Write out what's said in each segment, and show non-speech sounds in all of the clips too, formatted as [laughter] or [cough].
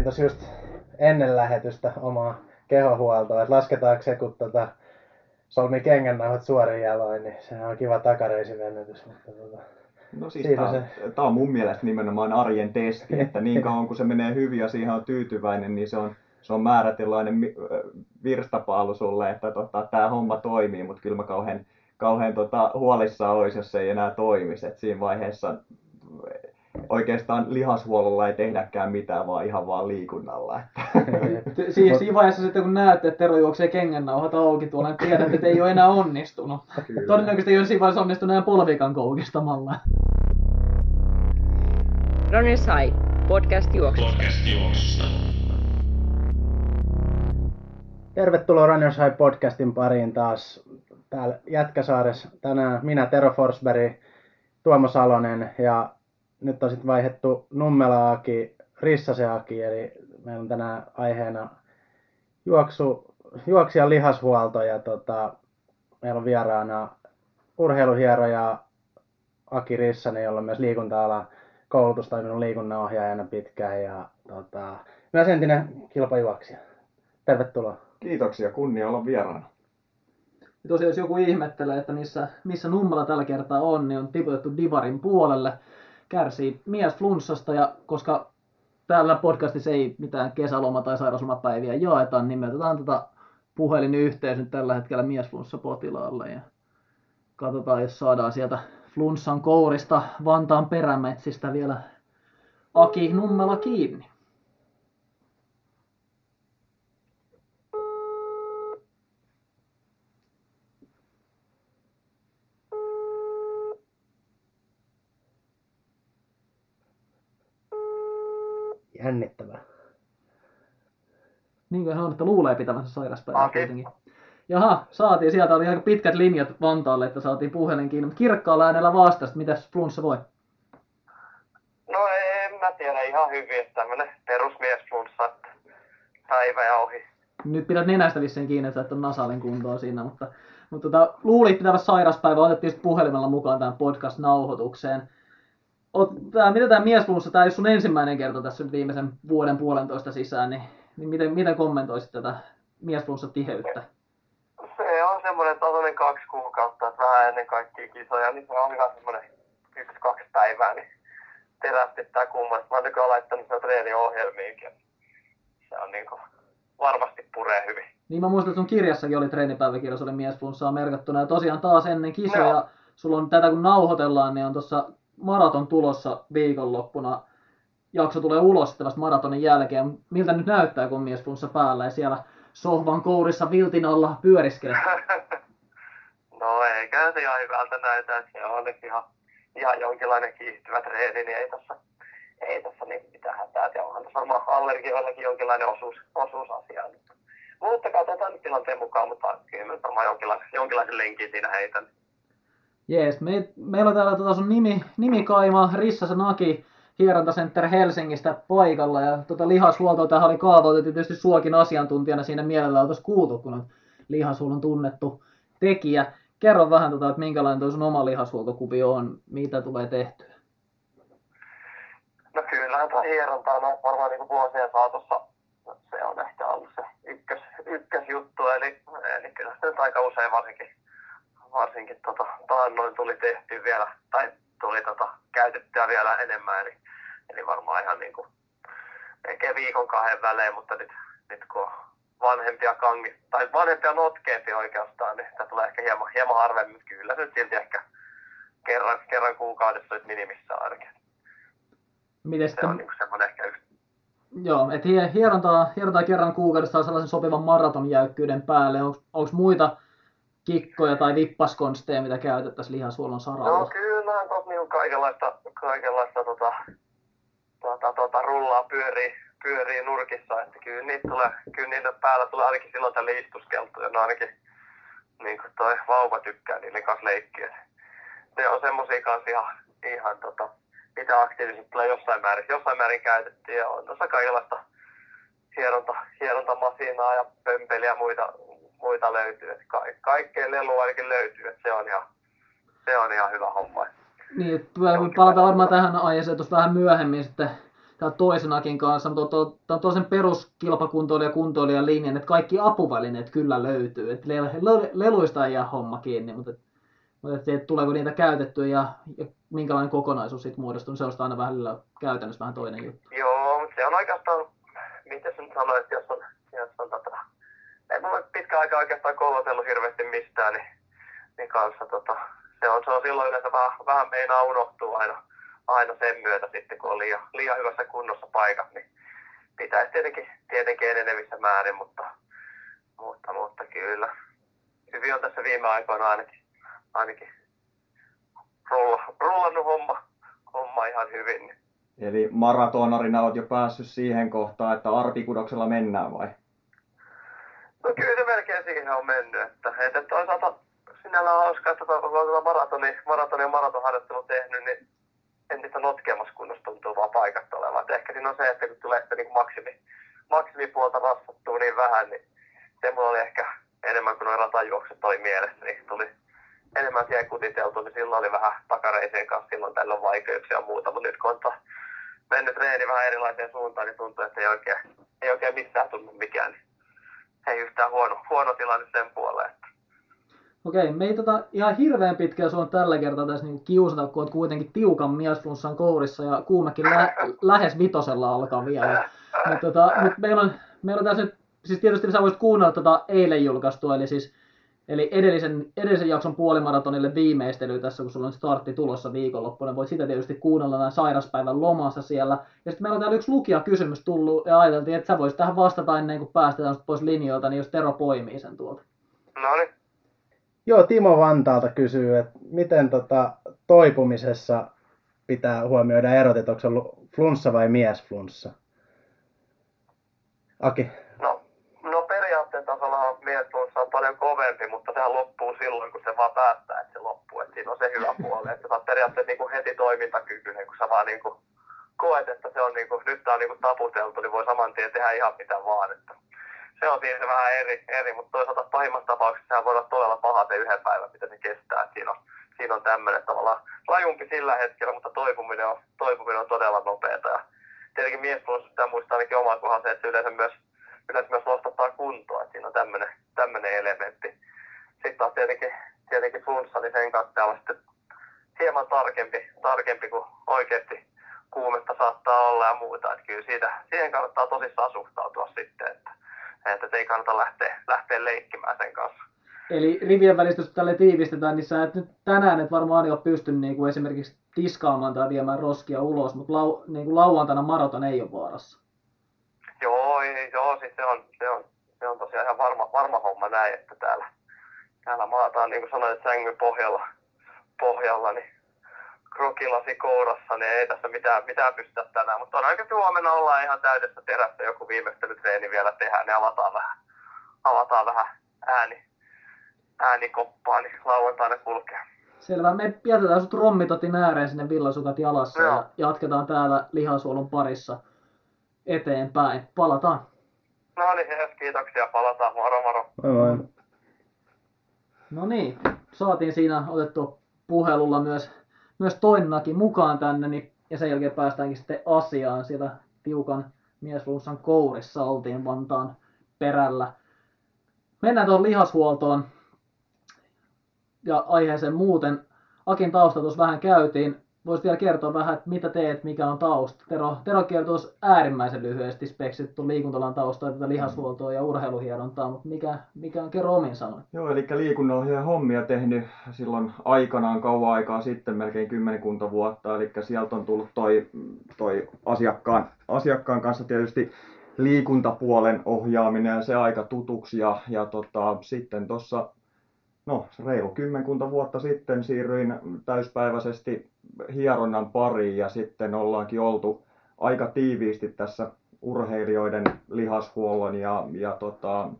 mietin tuossa just ennen lähetystä omaa kehohuoltoa, että lasketaanko se, kun tota, solmi kengännauhat suorin jaloin, niin se on kiva takareisivenytys. Mutta tota, No siis tämä, se... tämä on mun mielestä nimenomaan arjen testi, että [laughs] niin kauan kun se menee hyvin ja siihen on tyytyväinen, niin se on, se on määrätilainen virstapaalu sulle, että tota, tämä homma toimii, mutta kyllä mä kauhean, kauhean tota, huolissaan olisi, jos se ei enää toimisi. Et siinä vaiheessa oikeastaan lihashuollolla ei tehdäkään mitään, vaan ihan vaan liikunnalla. siis siinä vaiheessa sitten kun näette, että Tero juoksee kengännauhat auki tuolla, niin tiedät, että ei ole enää onnistunut. Kyllä. Todennäköisesti ei ole siinä vaiheessa onnistunut enää polvikan koukistamalla. Ronny Sai, podcast juoksusta. Podcast juoksusta. Tervetuloa Runners High podcastin pariin taas täällä Jätkäsaaressa. Tänään minä Tero Forsberg, Tuomo Salonen ja nyt on sitten vaihdettu Nummelaaki Rissaseaki, eli meillä on tänään aiheena juoksu, juoksijan lihashuolto ja tota, meillä on vieraana urheiluhieroja Aki Rissanen, jolla on myös liikunta-ala koulutustoiminnon liikunnanohjaajana pitkään ja tota, myös entinen kilpajuoksija. Tervetuloa. Kiitoksia, kunnia olla vieraana. Ja tosiaan jos joku ihmettelee, että missä, missä Nummela tällä kertaa on, niin on tiputettu Divarin puolelle. Kärsii mies flunssasta ja koska täällä podcastissa ei mitään kesäloma- tai sairauslomapäiviä jaeta, niin me otetaan tätä puhelinyhteys nyt tällä hetkellä miesflunssa-potilaalle ja katsotaan, jos saadaan sieltä flunssan kourista Vantaan perämetsistä vielä Aki Nummela kiinni. Jännittävää. Niinkö hän on, että luulee pitävänsä sairaspäivää kuitenkin. Jaha, saatiin. Sieltä oli aika pitkät linjat Vantaalle, että saatiin puhelin kiinni. Mutta kirkkaalla äänellä vastasi, mitä flunssa voi? No en mä tiedä ihan hyvin, että tämmönen perusmies flunssa, päivä ja ohi. Nyt pidät nenästä vissiin kiinni, että et on nasaalin kuntoa siinä, mutta, mutta tota, luulit pitävä sairaspäivä, otettiin sitten puhelimella mukaan tähän podcast-nauhoitukseen. Oot, tää, mitä tämä miesflunssa, tämä ei sun ensimmäinen kerta tässä viimeisen vuoden puolentoista sisään, niin, niin miten, miten kommentoisit tätä miesflunssa-tiheyttä? se on semmoinen tasainen kaksi kuukautta, että vähän ennen kaikkia kisoja, niin se on ihan semmoinen yksi-kaksi päivää, niin terästittää kumman. Mä oon nykyään laittanut sitä treeniohjelmiinkin. Se on niinku varmasti puree hyvin. Niin mä muistan, että sun kirjassakin oli treenipäiväkirjassa oli miesflunssaa merkattuna. Ja tosiaan taas ennen kisoja, no. sulla on tätä kun nauhoitellaan, niin on tuossa maraton tulossa viikonloppuna. Jakso tulee ulos sitten vasta maratonin jälkeen. Miltä nyt näyttää, kun miesflunssa päällä ja siellä sohvan kourissa viltin alla pyöriskele? [laughs] no eikä se ihan hyvältä näytä, se on ihan, ihan jonkinlainen kiihtyvä treeni, niin ei tässä, ei tässä niin mitään hätää. Ja onhan tässä varmaan allergioillakin jonkinlainen osuus, osuus asiaan. Mutta katsotaan nyt tilanteen mukaan, mutta kyllä me varmaan jonkinlaisen, jonkinlaisen lenkin siinä heitän. Jees, me, meillä on täällä tuota sun nimi, nimikaima Rissa Naki hierontacenter Helsingistä paikalla ja tota lihashuoltoa tähän oli kaavoitettu tietysti suokin asiantuntijana siinä mielellä oltaisiin kuultu, kun on lihashuollon tunnettu tekijä. Kerro vähän, tota, että minkälainen tuo sun oma lihashuoltokuvio on, mitä tulee tehtyä? No kyllähän tämä hieronta on varmaan niin vuosien saatossa se on ehkä ollut se ykkös, ykkösjuttu, eli, eli kyllä se nyt aika usein varsinkin, varsinkin tota, taannoin tuli tehty vielä, tai tuli tota, käytettyä vielä enemmän, eli Eli varmaan ihan niin kuin, ehkä viikon kahden välein, mutta nyt, nyt kun vanhempia kangi, tai vanhempia notkeampi oikeastaan, niin sitä tulee ehkä hieman, hieman harvemmin, kyllä se nyt silti ehkä kerran, kerran kuukaudessa nyt minimissä ainakin. Miten se on niin semmoinen ehkä yksi Joo, että hierontaa, hierontaa kerran kuukaudessa on sellaisen sopivan maratonjäykkyyden päälle. Onko muita kikkoja tai vippaskonsteja, mitä käytettäisiin lihasuolon saralla? No kyllä, on niin kaikenlaista, kaikenlaista tota, tuota, tuota, rullaa pyörii, pyörii nurkissa, että kyllä niitä, tulee, kyllä niitä päällä tulee ainakin silloin tälle istuskeltu, ne ainakin niin kuin toi vauva tykkää niille kanssa leikkiä. Ne on semmosia kanssa ihan, ihan tota, mitä aktiivisesti tulee jossain määrin, jossain määrin käytetty, ja on tuossa kaikenlaista hieronta, hierontamasiinaa ja pömpeliä ja muita, muita löytyy. Ka- kaikkea lelua ainakin löytyy, että se on ihan, se on ihan hyvä homma. Niin, palataan varmaan tähän aiheeseen tuossa vähän myöhemmin sitten täällä toisenakin kanssa, mutta tämä on toisen peruskilpakuntoilija ja kuntoilija linjan, että kaikki apuvälineet kyllä löytyy. Että leluista ei jää homma kiinni, mutta, mutta että, että tuleeko niitä käytettyä ja, ja minkälainen kokonaisuus siitä muodostuu, niin se on aina vähän käytännössä vähän toinen juttu. Joo, mutta se on oikeastaan, miten sen sanoit, jos on, ei mulla pitkä aika oikeastaan koulutellut hirveästi mistään, niin, niin kanssa tota, se on, se on silloin yleensä vähän, vähän meinaa unohtuu aina, aina sen myötä sitten, kun on liian, liian hyvässä kunnossa paikat, niin pitäisi tietenkin, tietenkin enenevissä määrin, mutta, mutta, mutta kyllä. Hyvin on tässä viime aikoina ainakin, ainakin rulla, rullannut homma, homma ihan hyvin. Niin. Eli maratonarina olet jo päässyt siihen kohtaan, että arpikudoksella mennään vai? No kyllä se melkein siihen on mennyt, että, että toisaalta sinällä on hauska, että kun on maratoni, maratoni ja maratonharjoittelu tehnyt, niin entistä notkeammassa kunnossa tuntuu vaan paikat olevan. ehkä siinä on se, että kun tulee sitä niin maksimi, maksimipuolta rassattua niin vähän, niin se mulla oli ehkä enemmän kuin noin ratajuokset toi mielessä, niin tuli enemmän siihen kutiteltu, niin silloin oli vähän takareiseen kanssa silloin tällöin vaikeuksia ja muuta, mutta nyt kun on mennyt treeni vähän erilaiseen suuntaan, niin tuntuu, että ei oikein, ei oikein missään tunnu mikään. Niin ei yhtään huono, huono tilanne sen puoleen. Okei, me ei tota ihan hirveän pitkään sinua tällä kertaa tässä niin kiusata, kun olet kuitenkin tiukan miesflunssan kourissa ja kuumekin lä- [laughs] lähes vitosella alkaa vielä. Mutta tota, mut meillä, on, meillä on tässä nyt, siis tietysti sä voisit kuunnella tota eilen julkaistua, eli siis Eli edellisen, edellisen jakson puolimaratonille viimeistely tässä, kun sulla on startti tulossa viikonloppuna. Voit sitä tietysti kuunnella näin sairaspäivän lomassa siellä. Ja sitten meillä on täällä yksi lukijakysymys tullut ja ajateltiin, että sä voisit tähän vastata ennen kuin päästetään pois linjoilta, niin jos Tero poimii sen tuolta. No niin. Joo, Timo Vantaalta kysyy, että miten tota, toipumisessa pitää huomioida erot, että onko se ollut flunssa vai miesflunssa? Aki. No, no periaatteen tasolla on miesflunssa on paljon kovempi, mutta sehän loppuu silloin, kun se vaan päättää, että se loppuu. Et siinä on se hyvä puoli, että sä oot periaatteessa niin kuin heti toimintakykyinen, kun sä vaan niin kuin koet, että se on niin kuin, nyt tää on niin kuin taputeltu, niin voi saman tien tehdä ihan mitä vaan. Että se on siinä vähän eri, eri mutta toisaalta pahimmassa tapauksessa sehän voi olla todella paha se yhden päivän, mitä se kestää. Et siinä on, siinä on tämmöinen tavallaan rajumpi sillä hetkellä, mutta toipuminen on, toipuminen on todella nopeata. Ja tietenkin mies pitää muistaa ainakin oman kohdalla se, että yleensä myös, yleensä myös nostattaa kuntoa, että siinä on tämmöinen elementti. Sitten taas tietenkin, tietenkin flunssa, niin sen kanssa on sitten hieman tarkempi, tarkempi kuin oikeasti kuumetta saattaa olla ja muuta. Että kyllä siitä, siihen kannattaa tosissaan suhtautua sitten, että että ei kannata lähteä, lähteä leikkimään sen kanssa. Eli rivien välistä, jos tälle tiivistetään, niin sä et nyt tänään et varmaan ole pystynyt niin kuin esimerkiksi tiskaamaan tai viemään roskia ulos, mutta lau, niin kuin lauantaina maraton ei ole vaarassa. Joo, ei, joo siis se on, se on, se on tosiaan ihan varma, varma homma näin, että täällä, täällä maataan, niin kuin sanoit, sängyn pohjalla, pohjalla niin krokilasi kourassa, niin ei tässä mitään, mitään pystytä tänään. Mutta todennäköisesti huomenna ollaan ihan täydessä terässä joku viimeistelytreeni vielä tehdään, niin avataan vähän, avataan vähän ääni, äänikoppaa, niin lauantaina kulkee. Selvä. Me jätetään sut rommitotin ääreen sinne villasukat jalassa Joo. ja jatketaan täällä lihasuolun parissa eteenpäin. Palataan. No niin, kiitoksia. Palataan. Moro moro. Moi moi. No niin, saatiin siinä otettu puhelulla myös myös toinenkin mukaan tänne, niin, ja sen jälkeen päästäänkin sitten asiaan. Siellä tiukan miesflunssan kourissa oltiin Vantaan perällä. Mennään tuohon lihashuoltoon ja aiheeseen muuten. Akin tausta tuossa vähän käytiin voisit vielä kertoa vähän, että mitä teet, mikä on tausta. Tero, Tero kertoo äärimmäisen lyhyesti speksit tuon liikuntalan taustaa, tätä lihashuoltoa ja urheiluhierontaa, mutta mikä, mikä on, kerro omin sanoin. Joo, eli liikunnanohjaajan hommia tehnyt silloin aikanaan kauan aikaa sitten, melkein kymmenkunta vuotta, eli sieltä on tullut toi, toi asiakkaan, asiakkaan kanssa tietysti liikuntapuolen ohjaaminen ja se aika tutuksi ja, ja tota, sitten tuossa no reilu kymmenkunta vuotta sitten siirryin täyspäiväisesti hieronnan pariin ja sitten ollaankin oltu aika tiiviisti tässä urheilijoiden lihashuollon ja, ja tota,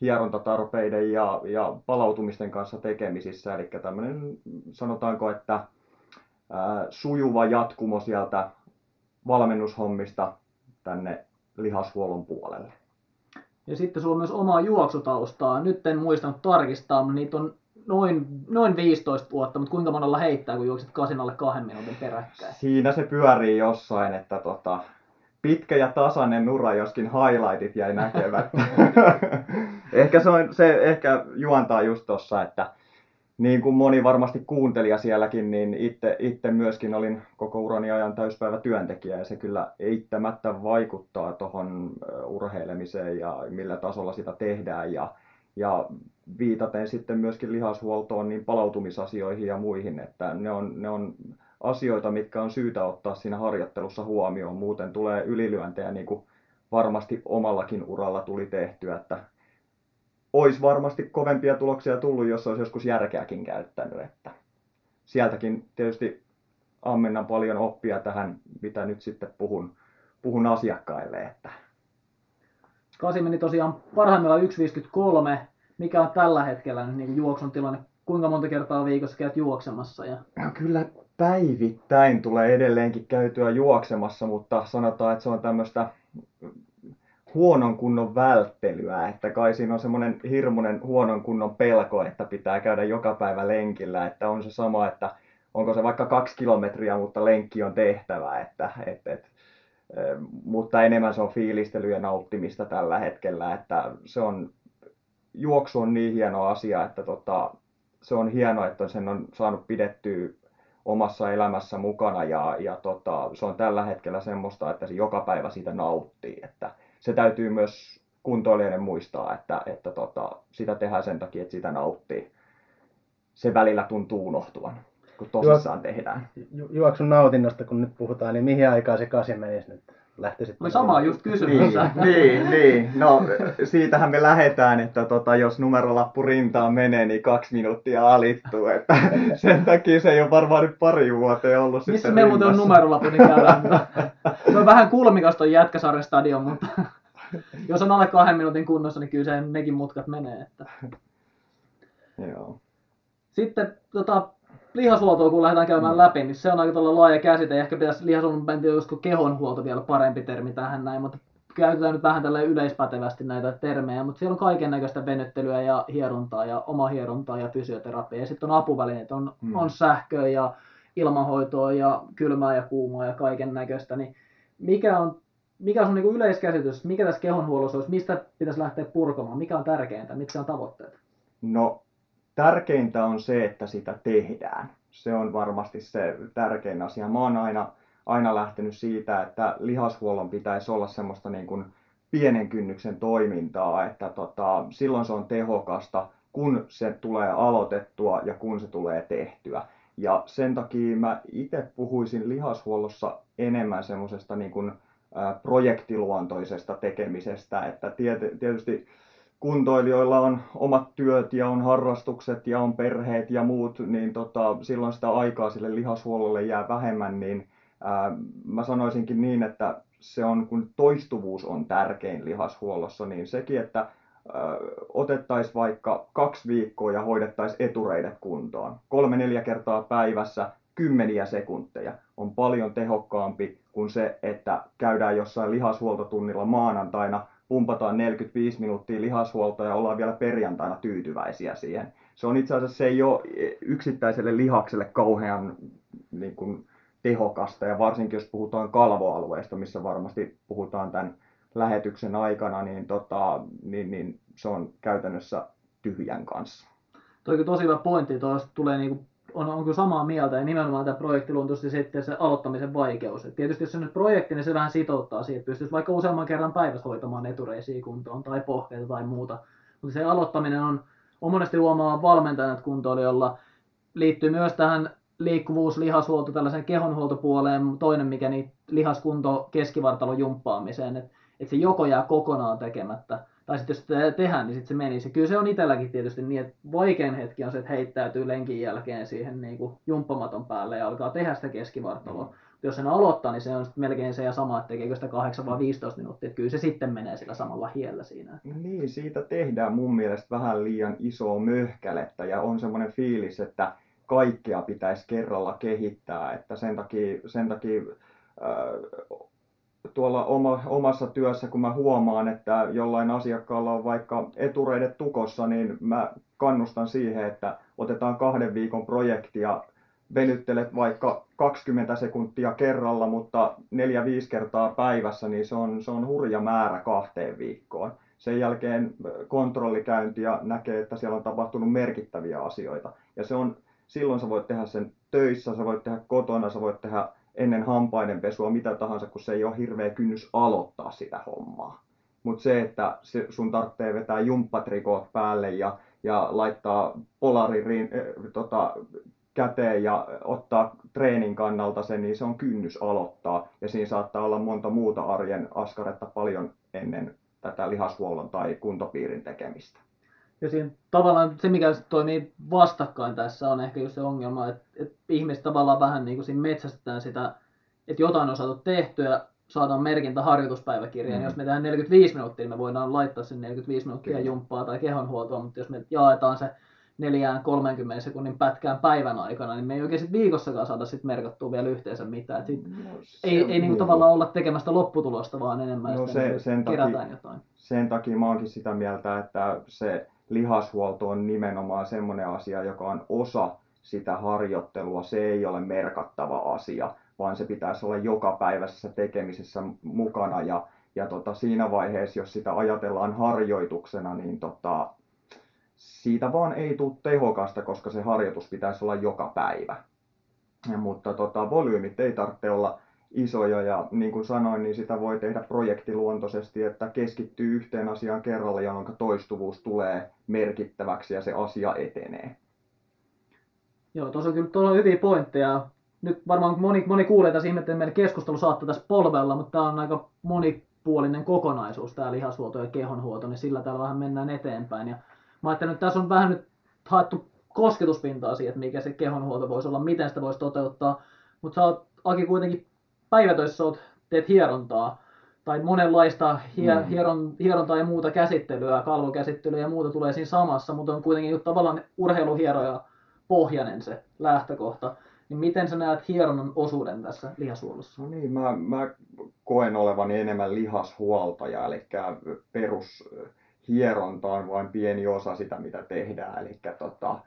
hierontatarpeiden ja, ja palautumisten kanssa tekemisissä. Eli tämmöinen sanotaanko, että ää, sujuva jatkumo sieltä valmennushommista tänne lihashuollon puolelle. Ja sitten sulla on myös omaa juoksutaustaa. Nyt en muistanut tarkistaa, mutta niitä on noin, noin 15 vuotta, mutta kuinka monella heittää, kun juokset kasin alle kahden minuutin peräkkäin? Siinä se pyörii jossain, että tota, pitkä ja tasainen ura, joskin highlightit jäi näkemättä. [laughs] [laughs] ehkä se, on, se ehkä juontaa just tossa, että niin kuin moni varmasti kuuntelija sielläkin, niin itse, itse myöskin olin koko urani ajan täyspäivä työntekijä ja se kyllä eittämättä vaikuttaa tuohon urheilemiseen ja millä tasolla sitä tehdään. Ja, ja viitaten sitten myöskin lihashuoltoon, niin palautumisasioihin ja muihin, että ne on, ne on asioita, mitkä on syytä ottaa siinä harjoittelussa huomioon, muuten tulee ylilyöntejä niin kuin varmasti omallakin uralla tuli tehtyä, että olisi varmasti kovempia tuloksia tullut, jos olisi joskus järkeäkin käyttänyt. Että sieltäkin tietysti ammennan paljon oppia tähän, mitä nyt sitten puhun, puhun asiakkaille. Että... Kasi meni tosiaan parhaimmillaan 1.53. Mikä on tällä hetkellä niin juoksun tilanne? Kuinka monta kertaa viikossa käyt juoksemassa? Ja... No, kyllä päivittäin tulee edelleenkin käytyä juoksemassa, mutta sanotaan, että se on tämmöistä huonon kunnon välttelyä, että kai siinä on semmoinen hirmuinen huonon kunnon pelko, että pitää käydä joka päivä lenkillä, että on se sama, että onko se vaikka kaksi kilometriä, mutta lenkki on tehtävä, että, et, et, mutta enemmän se on fiilistelyä ja nauttimista tällä hetkellä, että se on, juoksu on niin hieno asia, että tota, se on hienoa, että sen on saanut pidettyä omassa elämässä mukana ja, ja tota, se on tällä hetkellä semmoista, että se joka päivä siitä nauttii, että se täytyy myös kuntoilijoiden muistaa, että, että tota, sitä tehdään sen takia, että sitä nauttii. Se välillä tuntuu unohtuvan, kun tosissaan Juok- tehdään. Ju- juoksun nautinnosta, kun nyt puhutaan, niin mihin aikaan se kasi menisi nyt? Lähtisit... Oli sama just kysymys. Niin, niin, niin, no siitähän me lähdetään, että tota, jos numerolappu rintaan menee, niin kaksi minuuttia alittuu. Että [laughs] sen takia se ei ole varmaan nyt pari vuotta ollut Missä meillä muuten on numerolappu, niin käydään. Se on vähän kulmikas toi Jätkäsaaren stadion, mutta [laughs] jos on alle kahden minuutin kunnossa, niin kyllä se nekin mutkat menee. Että... Joo. Sitten tota, lihashuoltoa kun lähdetään käymään mm. läpi, niin se on aika laaja käsite. Ehkä pitäisi lihashuollon mentiin josko kehonhuolto vielä parempi termi tähän näin, mutta käytetään nyt vähän tällä yleispätevästi näitä termejä, mutta siellä on kaiken näköistä venyttelyä ja hierontaa ja oma hierontaa ja fysioterapiaa. Ja sitten on apuvälineet, on, mm. on sähköä ja ilmanhoitoa ja kylmää ja kuumaa ja kaiken näköistä. Niin mikä on, mikä on sun niin yleiskäsitys, mikä tässä kehonhuollossa olisi, mistä pitäisi lähteä purkamaan, mikä on tärkeintä, mitkä on tavoitteet? No tärkeintä on se, että sitä tehdään. Se on varmasti se tärkein asia. Mä oon aina, aina lähtenyt siitä, että lihashuollon pitäisi olla semmoista niin kuin pienen kynnyksen toimintaa, että tota, silloin se on tehokasta, kun se tulee aloitettua ja kun se tulee tehtyä. Ja sen takia mä itse puhuisin lihashuollossa enemmän semmoisesta niin kuin, projektiluontoisesta tekemisestä, että tietysti kuntoilijoilla on omat työt ja on harrastukset ja on perheet ja muut, niin tota, silloin sitä aikaa sille lihashuollolle jää vähemmän, niin ää, mä sanoisinkin niin, että se on, kun toistuvuus on tärkein lihashuollossa, niin sekin, että otettaisiin vaikka kaksi viikkoa ja hoidettaisiin etureidet kuntoon. Kolme-neljä kertaa päivässä, kymmeniä sekunteja on paljon tehokkaampi kuin se, että käydään jossain lihashuoltotunnilla maanantaina pumpataan 45 minuuttia lihashuoltoa ja ollaan vielä perjantaina tyytyväisiä siihen. Se on itse asiassa, se ei ole yksittäiselle lihakselle kauhean niin kuin, tehokasta ja varsinkin jos puhutaan kalvoalueesta, missä varmasti puhutaan tämän lähetyksen aikana, niin, tota, niin, niin se on käytännössä tyhjän kanssa. Toi tosi hyvä pointti, tuosta tulee niinku on, on kyllä samaa mieltä ja nimenomaan tämä projektiluontoisesti sitten se aloittamisen vaikeus. Et tietysti jos se nyt projekti, niin se vähän sitouttaa siihen, että pystyisi vaikka useamman kerran päivässä hoitamaan etureisiä kuntoon tai pohkeita tai muuta. Mutta se aloittaminen on, on monesti huomaa valmentajat kuntoilijoilla liittyy myös tähän liikkuvuus, lihashuolto, tällaisen kehonhuoltopuoleen, toinen mikä niin lihaskunto keskivartalon jumppaamiseen, että et se joko jää kokonaan tekemättä, tai sitten jos sitä tehdään, niin sitten se menisi. Kyllä se on itselläkin tietysti niin, että vaikein hetki on se, että heittäytyy lenkin jälkeen siihen niin kuin jumppamaton päälle ja alkaa tehdä sitä keskivartaloa. Mm. Jos sen aloittaa, niin se on melkein se ja sama, että tekeekö sitä 8 vai 15 minuuttia. Että kyllä se sitten menee sillä samalla hiellä siinä. Niin, siitä tehdään mun mielestä vähän liian isoa möhkälettä ja on semmoinen fiilis, että kaikkea pitäisi kerralla kehittää. Että sen takia, sen takia äh, tuolla oma, omassa työssä, kun mä huomaan, että jollain asiakkaalla on vaikka etureidet tukossa, niin mä kannustan siihen, että otetaan kahden viikon projekti ja venyttelet vaikka 20 sekuntia kerralla, mutta 4-5 kertaa päivässä, niin se on, se on hurja määrä kahteen viikkoon. Sen jälkeen kontrollikäynti ja näkee, että siellä on tapahtunut merkittäviä asioita. Ja se on, silloin sä voit tehdä sen töissä, sä voit tehdä kotona, sä voit tehdä ennen hampaiden pesua mitä tahansa, kun se ei ole hirveä kynnys aloittaa sitä hommaa. Mutta se, että sun tarvitsee vetää jumppatrikoot päälle ja, ja laittaa polaririn äh, tota, käteen ja ottaa treenin kannalta sen, niin se on kynnys aloittaa. Ja siinä saattaa olla monta muuta arjen askaretta paljon ennen tätä lihashuollon tai kuntopiirin tekemistä. Ja siinä tavallaan se, mikä toimii vastakkain tässä, on ehkä just se ongelma, että, että ihmiset tavallaan vähän niin kuin siinä metsästetään sitä, että jotain on saatu tehtyä, saadaan merkintä harjoituspäiväkirjaan. Mm. Jos me tehdään 45 minuuttia, niin me voidaan laittaa sen 45 minuuttia Kyllä. jumppaa tai kehonhuoltoa, mutta jos me jaetaan se neljään 30 sekunnin pätkään päivän aikana, niin me ei oikein sit viikossakaan saada sit merkattua vielä yhteensä mitään. sit no, ei ei niin kuin tavallaan olla tekemästä lopputulosta, vaan enemmän no, se, sen kerätään takia, jotain. Sen takia mä oonkin sitä mieltä, että se lihashuolto on nimenomaan semmoinen asia, joka on osa sitä harjoittelua. Se ei ole merkattava asia, vaan se pitäisi olla joka päivässä tekemisessä mukana. Ja, ja tota, siinä vaiheessa, jos sitä ajatellaan harjoituksena, niin tota, siitä vaan ei tule tehokasta, koska se harjoitus pitäisi olla joka päivä. Mutta tota, volyymit ei tarvitse olla isoja ja niin kuin sanoin, niin sitä voi tehdä projektiluontoisesti, että keskittyy yhteen asiaan kerralla, jolloin toistuvuus tulee merkittäväksi ja se asia etenee. Joo, tuossa on kyllä tuolla on hyviä pointteja. Nyt varmaan moni, moni kuulee tässä ihmettä, että meidän keskustelu saattaa tässä polvella, mutta tämä on aika monipuolinen kokonaisuus, tämä lihashuolto ja kehonhuolto, niin sillä täällä vähän mennään eteenpäin. Ja mä ajattelin, että tässä on vähän nyt haettu kosketuspintaa siihen, että mikä se kehonhuolto voisi olla, miten sitä voisi toteuttaa. Mutta sä oot, Aki, kuitenkin päivätöissä oot, teet hierontaa tai monenlaista hie, mm. hieron, hierontaa ja muuta käsittelyä, kalvokäsittelyä ja muuta tulee siinä samassa, mutta on kuitenkin tavallaan urheiluhieroja pohjainen se lähtökohta. Niin miten sä näet hieronnan osuuden tässä lihashuollossa? No niin, mä, mä koen olevani enemmän lihashuoltaja, eli perus hieronta on vain pieni osa sitä, mitä tehdään. Eli tota,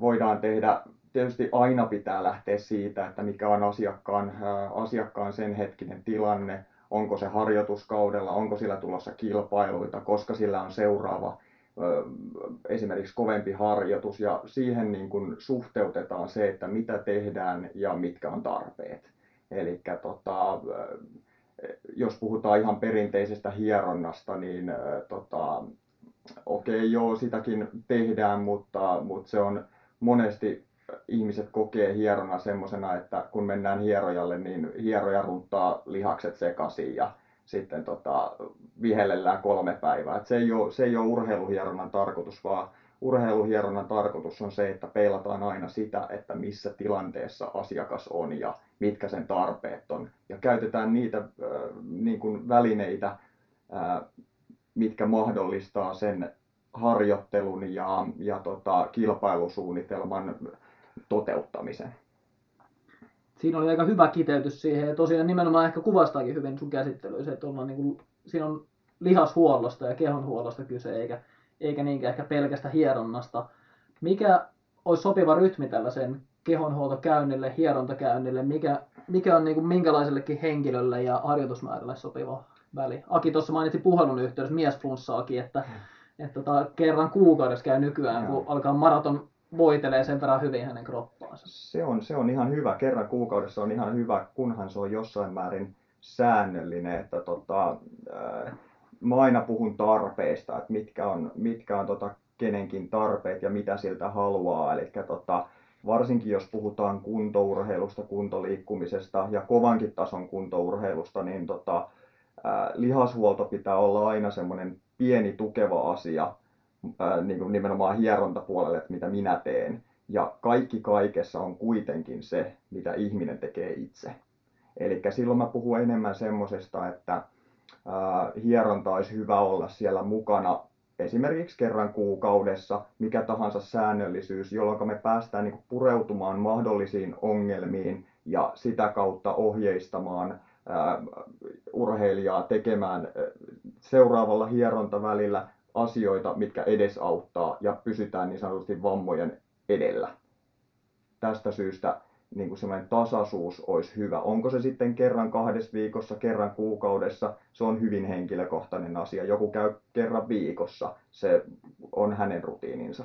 voidaan tehdä, tietysti aina pitää lähteä siitä, että mikä on asiakkaan, asiakkaan sen hetkinen tilanne, onko se harjoituskaudella, onko sillä tulossa kilpailuita, koska sillä on seuraava esimerkiksi kovempi harjoitus ja siihen niin kuin suhteutetaan se, että mitä tehdään ja mitkä on tarpeet. Eli tota, jos puhutaan ihan perinteisestä hieronnasta, niin tota, okei okay, joo, sitäkin tehdään, mutta, mutta se on monesti ihmiset kokee hierona semmoisena, että kun mennään hierojalle, niin hieroja runttaa lihakset sekaisin ja sitten tota, vihellellään kolme päivää. Et se, ei ole, se ei ole urheiluhieronnan tarkoitus, vaan urheiluhieronnan tarkoitus on se, että peilataan aina sitä, että missä tilanteessa asiakas on ja mitkä sen tarpeet on. Ja käytetään niitä äh, niin kuin välineitä, äh, mitkä mahdollistaa sen harjoittelun ja, ja tota, kilpailusuunnitelman toteuttamisen. Siinä oli aika hyvä kiteytys siihen ja tosiaan nimenomaan ehkä kuvastaakin hyvin sun käsittelyä että ollaan niin kuin, siinä on lihashuollosta ja kehonhuollosta kyse eikä, eikä niinkään ehkä pelkästä hieronnasta. Mikä olisi sopiva rytmi tällaisen kehonhuoltokäynnille, hierontakäynnille, mikä, mikä on niin kuin minkälaisellekin henkilölle ja harjoitusmäärälle sopiva väli. Aki tuossa mainitsi puhelun yhteydessä miesflunssaakin, että, että tota, kerran kuukaudessa käy nykyään, Joo. kun alkaa maraton voitelee sen verran hyvin hänen kroppaansa. Se on, se on ihan hyvä. Kerran kuukaudessa on ihan hyvä, kunhan se on jossain määrin säännöllinen. Että tota, ää, mä aina puhun tarpeista, että mitkä on, mitkä on tota, kenenkin tarpeet ja mitä siltä haluaa. Eli tota, varsinkin jos puhutaan kuntourheilusta, kuntoliikkumisesta ja kovankin tason kuntourheilusta, niin tota, lihashuolto pitää olla aina semmoinen pieni tukeva asia niin kuin nimenomaan hierontapuolelle, että mitä minä teen. Ja kaikki kaikessa on kuitenkin se, mitä ihminen tekee itse. Eli silloin mä puhun enemmän semmoisesta, että hieronta olisi hyvä olla siellä mukana esimerkiksi kerran kuukaudessa, mikä tahansa säännöllisyys, jolloin me päästään niin pureutumaan mahdollisiin ongelmiin ja sitä kautta ohjeistamaan urheilijaa tekemään seuraavalla hierontavälillä asioita, mitkä edesauttaa ja pysytään niin sanotusti vammojen edellä. Tästä syystä niin kuin semmoinen tasaisuus olisi hyvä. Onko se sitten kerran kahdessa viikossa, kerran kuukaudessa, se on hyvin henkilökohtainen asia. Joku käy kerran viikossa, se on hänen rutiininsa.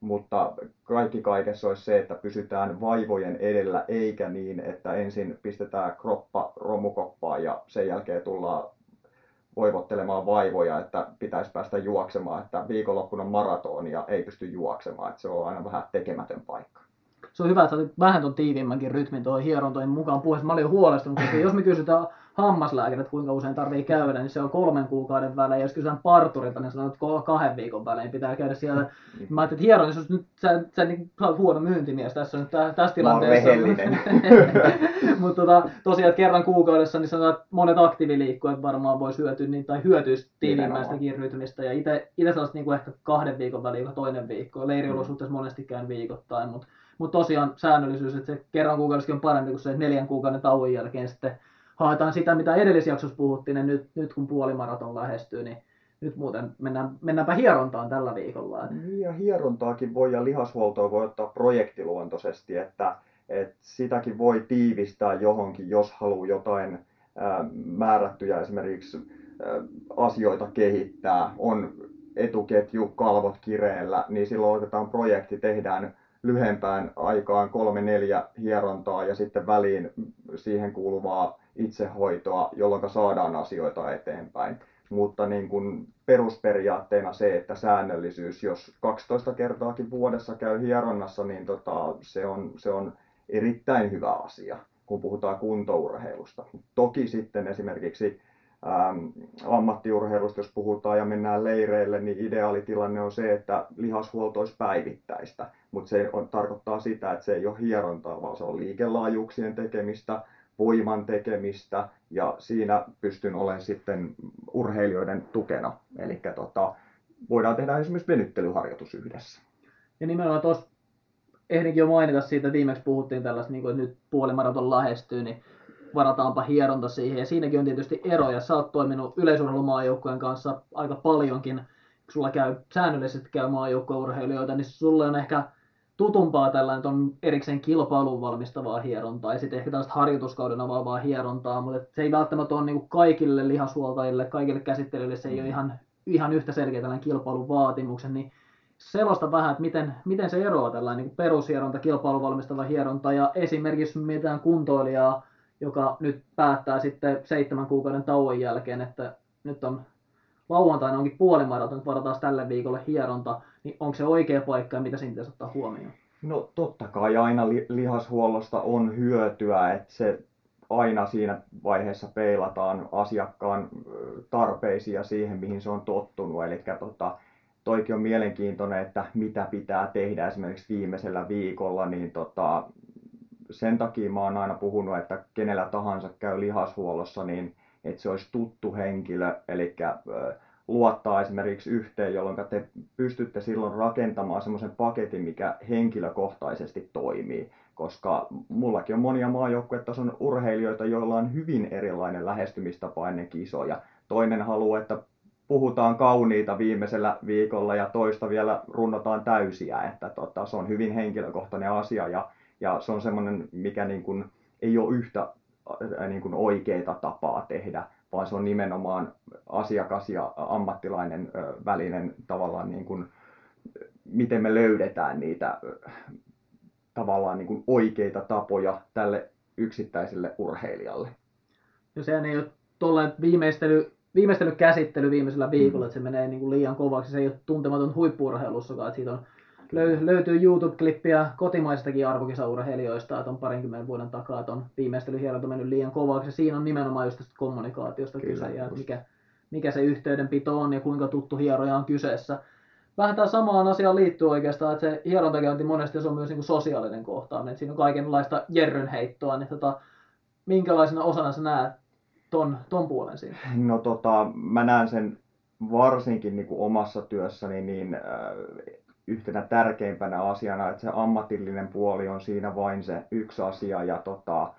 Mutta kaikki kaikessa olisi se, että pysytään vaivojen edellä, eikä niin, että ensin pistetään kroppa romukoppaan ja sen jälkeen tullaan voivottelemaan vaivoja, että pitäisi päästä juoksemaan, että viikonloppuna maratoni ja ei pysty juoksemaan, että se on aina vähän tekemätön paikka se on hyvä, että sä vähän ton tiiviimmänkin rytmin toi hierontojen mukaan puheessa. Mä olin huolestunut, koska jos me kysytään hammaslääkärit, että kuinka usein tarvii käydä, niin se on kolmen kuukauden välein. Jos kysytään parturilta, niin sanoo, että kahden viikon välein pitää käydä siellä. Mm. Mä ajattelin, että hieron, jos nyt sä, sä niin, huono myyntimies tässä nyt tässä tilanteessa. [laughs] Mutta tota, tosiaan, että kerran kuukaudessa, niin sanotaan, että monet aktiiviliikkujat varmaan voisi hyötyä niin, tai hyötyisi tiiviimmäistäkin rytmistä. Ja itse sellaista niin kuin ehkä kahden viikon väliin, joka toinen viikko. Leiriolosuhteessa monesti käyn viikoittain, mutta mutta tosiaan säännöllisyys, että se kerran kuukaudessa on parempi kuin se neljän kuukauden tauon jälkeen sitten haetaan sitä, mitä edellisjaksossa puhuttiin, niin nyt, nyt kun puolimaraton lähestyy, niin nyt muuten mennään, mennäänpä hierontaan tällä viikolla. Niin ja hierontaakin voi ja lihashuoltoa voi ottaa projektiluontoisesti, että, että sitäkin voi tiivistää johonkin, jos haluaa jotain ää, määrättyjä esimerkiksi ää, asioita kehittää, on etuketju, kalvot kireellä, niin silloin otetaan projekti, tehdään lyhempään aikaan kolme neljä hierontaa ja sitten väliin siihen kuuluvaa itsehoitoa, jolloin saadaan asioita eteenpäin. Mutta niin kuin perusperiaatteena se, että säännöllisyys, jos 12 kertaakin vuodessa käy hieronnassa, niin tota, se, on, se on erittäin hyvä asia, kun puhutaan kuntourheilusta. Toki sitten esimerkiksi ähm, ammattiurheilusta, jos puhutaan ja mennään leireille, niin ideaalitilanne on se, että lihashuolto olisi päivittäistä. Mutta se on, tarkoittaa sitä, että se ei ole hierontaa, vaan se on liikelaajuuksien tekemistä, voiman tekemistä ja siinä pystyn olemaan sitten urheilijoiden tukena. Eli tota, voidaan tehdä esimerkiksi venyttelyharjoitus yhdessä. Ja nimenomaan tuossa ehdinkin jo mainita siitä, että viimeksi puhuttiin tällaista, niin kuin, että nyt puolimaraton lähestyy, niin varataanpa hieronta siihen. Ja siinäkin on tietysti eroja. Sä oot toiminut yleisurheilumaajoukkojen kanssa aika paljonkin. Kun sulla käy säännöllisesti käy maajoukkourheilijoita, niin sulle on ehkä tutumpaa tällainen on erikseen kilpailuun valmistavaa hierontaa ja sitten ehkä tällaista harjoituskauden avaavaa hierontaa, mutta se ei välttämättä ole niin kaikille lihasuoltajille, kaikille käsittelyille se ei mm. ole ihan, ihan yhtä selkeä tällainen kilpailun vaatimuksen, niin selosta vähän, että miten, miten se eroaa tällainen niin perushieronta, kilpailun valmistava hieronta ja esimerkiksi mitään kuntoilijaa joka nyt päättää sitten seitsemän kuukauden tauon jälkeen, että nyt on lauantaina onkin puolimaraton, varataan tälle viikolle hieronta, niin onko se oikea paikka ja mitä siinä pitäisi ottaa huomioon? No totta kai aina li- lihashuollosta on hyötyä, että se aina siinä vaiheessa peilataan asiakkaan tarpeisiin ja siihen, mihin se on tottunut. Eli tota, toikin on mielenkiintoinen, että mitä pitää tehdä esimerkiksi viimeisellä viikolla, niin tota, sen takia mä oon aina puhunut, että kenellä tahansa käy lihashuollossa, niin että se olisi tuttu henkilö, eli luottaa esimerkiksi yhteen, jolloin te pystytte silloin rakentamaan semmoisen paketin, mikä henkilökohtaisesti toimii. Koska mullakin on monia maajoukkuetason urheilijoita, joilla on hyvin erilainen lähestymistapa ennen kisoja. Toinen haluaa, että puhutaan kauniita viimeisellä viikolla ja toista vielä runnotaan täysiä, että tota, se on hyvin henkilökohtainen asia ja ja se on semmoinen, mikä niin kuin, ei ole yhtä niin kuin oikeaa tapaa tehdä, vaan se on nimenomaan asiakas ja ammattilainen välinen tavallaan niin kuin, miten me löydetään niitä tavallaan niin kuin oikeita tapoja tälle yksittäiselle urheilijalle. No sehän ei ole tuollainen viimeistely, viimeistely käsittely viimeisellä viikolla, mm. että se menee niin kuin liian kovaksi. Se ei ole tuntematon huippuurheilussakaan, että siitä on löy- löytyy YouTube-klippiä kotimaisistakin arvokisaurheilijoista, että on parinkymmenen vuoden takaa, että on viimeistelyhieronta mennyt liian kovaksi. Siinä on nimenomaan just tästä kommunikaatiosta Kyllä, kyse, ja mikä, mikä se yhteydenpito on ja kuinka tuttu hieroja on kyseessä. Vähän tämä samaan asiaan liittyy oikeastaan, että se hierontakäynti monesti se on myös niin kuin sosiaalinen kohtaaminen, että siinä on kaikenlaista jerrynheittoa, niin tota, minkälaisena osana sä näet ton, ton puolen siinä? No tota, mä näen sen varsinkin niin kuin omassa työssäni niin äh, yhtenä tärkeimpänä asiana, että se ammatillinen puoli on siinä vain se yksi asia ja tota,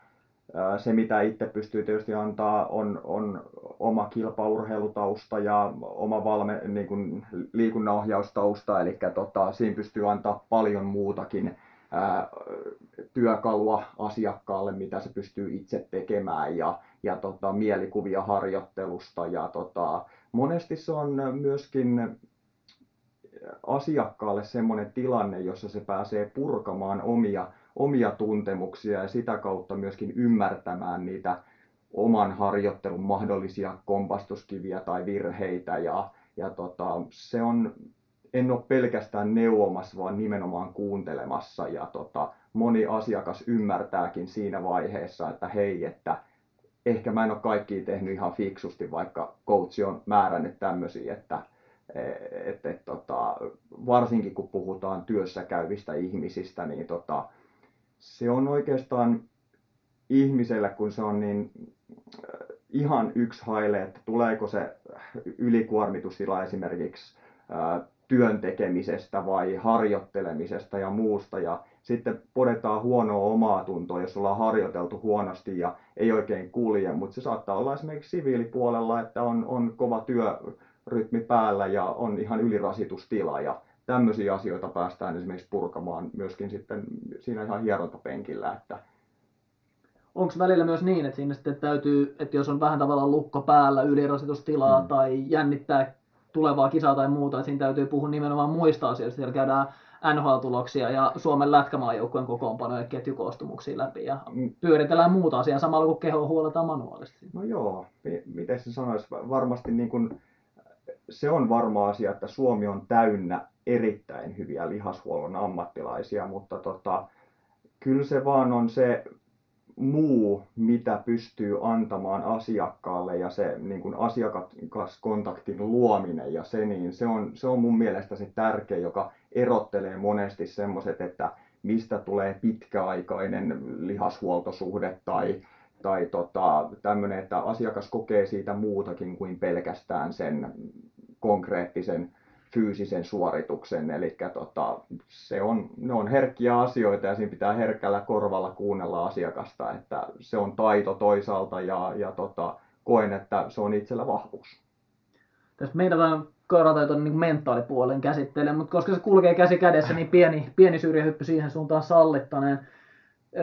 se mitä itse pystyy tietysti antaa on, on oma kilpaurheilutausta ja oma valme, niin kuin liikunnanohjaustausta, eli tota, siinä pystyy antaa paljon muutakin työkalua asiakkaalle, mitä se pystyy itse tekemään ja, ja tota, mielikuvia harjoittelusta. Ja tota, monesti se on myöskin asiakkaalle semmoinen tilanne, jossa se pääsee purkamaan omia, omia tuntemuksia ja sitä kautta myöskin ymmärtämään niitä oman harjoittelun mahdollisia kompastuskiviä tai virheitä. Ja, ja tota, se on, en ole pelkästään neuvomassa, vaan nimenomaan kuuntelemassa. Ja tota, moni asiakas ymmärtääkin siinä vaiheessa, että hei, että ehkä mä en ole kaikki tehnyt ihan fiksusti, vaikka coachi on määrännyt tämmöisiä, että et, et, tota, varsinkin kun puhutaan työssä käyvistä ihmisistä, niin tota, se on oikeastaan ihmiselle, kun se on niin äh, ihan yksi haile, että tuleeko se ylikuormitustila esimerkiksi äh, työn tekemisestä vai harjoittelemisesta ja muusta. Ja sitten podetaan huonoa omaa tuntoa, jos ollaan harjoiteltu huonosti ja ei oikein kulje, mutta se saattaa olla esimerkiksi siviilipuolella, että on, on kova työrytmi päällä ja on ihan ylirasitustila ja tämmöisiä asioita päästään esimerkiksi purkamaan myöskin sitten siinä ihan hierontapenkillä, että onko välillä myös niin, että siinä sitten täytyy, että jos on vähän tavallaan lukko päällä, ylirasitustilaa mm. tai jännittää tulevaa kisaa tai muuta, että siinä täytyy puhua nimenomaan muista asioista. Siellä käydään NHL-tuloksia ja Suomen lätkämaajoukkueen kokoonpanoja ketjukoostumuksia läpi ja mm. pyöritellään muuta asiaa samalla kun keho huoletaan manuaalisesti. No joo, miten se sanoisi, varmasti niin kuin, se on varma asia, että Suomi on täynnä erittäin hyviä lihashuollon ammattilaisia, mutta tota, kyllä se vaan on se muu, mitä pystyy antamaan asiakkaalle ja se niin kuin asiakaskontaktin luominen ja se, niin se on, se on mun mielestä se tärkeä, joka erottelee monesti semmoiset, että mistä tulee pitkäaikainen lihashuoltosuhde tai, tai tota, tämmöinen, että asiakas kokee siitä muutakin kuin pelkästään sen konkreettisen fyysisen suorituksen. Eli tota, se on, ne on herkkiä asioita ja siinä pitää herkällä korvalla kuunnella asiakasta, että se on taito toisaalta ja, ja tota, koen, että se on itsellä vahvuus. Tästä meidän karata tuon niin mentaalipuolen käsittelee, mutta koska se kulkee käsi kädessä, niin pieni, pieni syrjähyppy siihen suuntaan sallittaneen.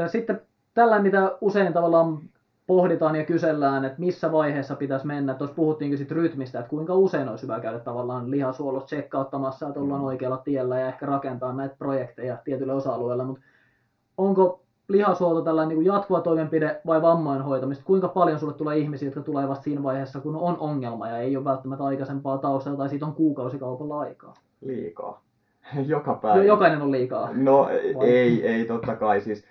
Sitten tällä, mitä usein tavallaan pohditaan ja kysellään, että missä vaiheessa pitäisi mennä. Tuossa puhuttiinkin sitten rytmistä, että kuinka usein olisi hyvä käydä tavallaan lihasuolossa tsekkauttamassa, että ollaan mm. oikealla tiellä ja ehkä rakentaa näitä projekteja tietyillä osa-alueilla, mutta onko lihasuolto tällainen niin jatkuva toimenpide vai vammojen hoitamista? Kuinka paljon sulle tulee ihmisiä, jotka tulee vasta siinä vaiheessa, kun on ongelma ja ei ole välttämättä aikaisempaa taustalla tai siitä on kuukausikaupalla aikaa? Liikaa. [laughs] Joka päivä. Jokainen on liikaa. No vai? ei, ei totta kai. Siis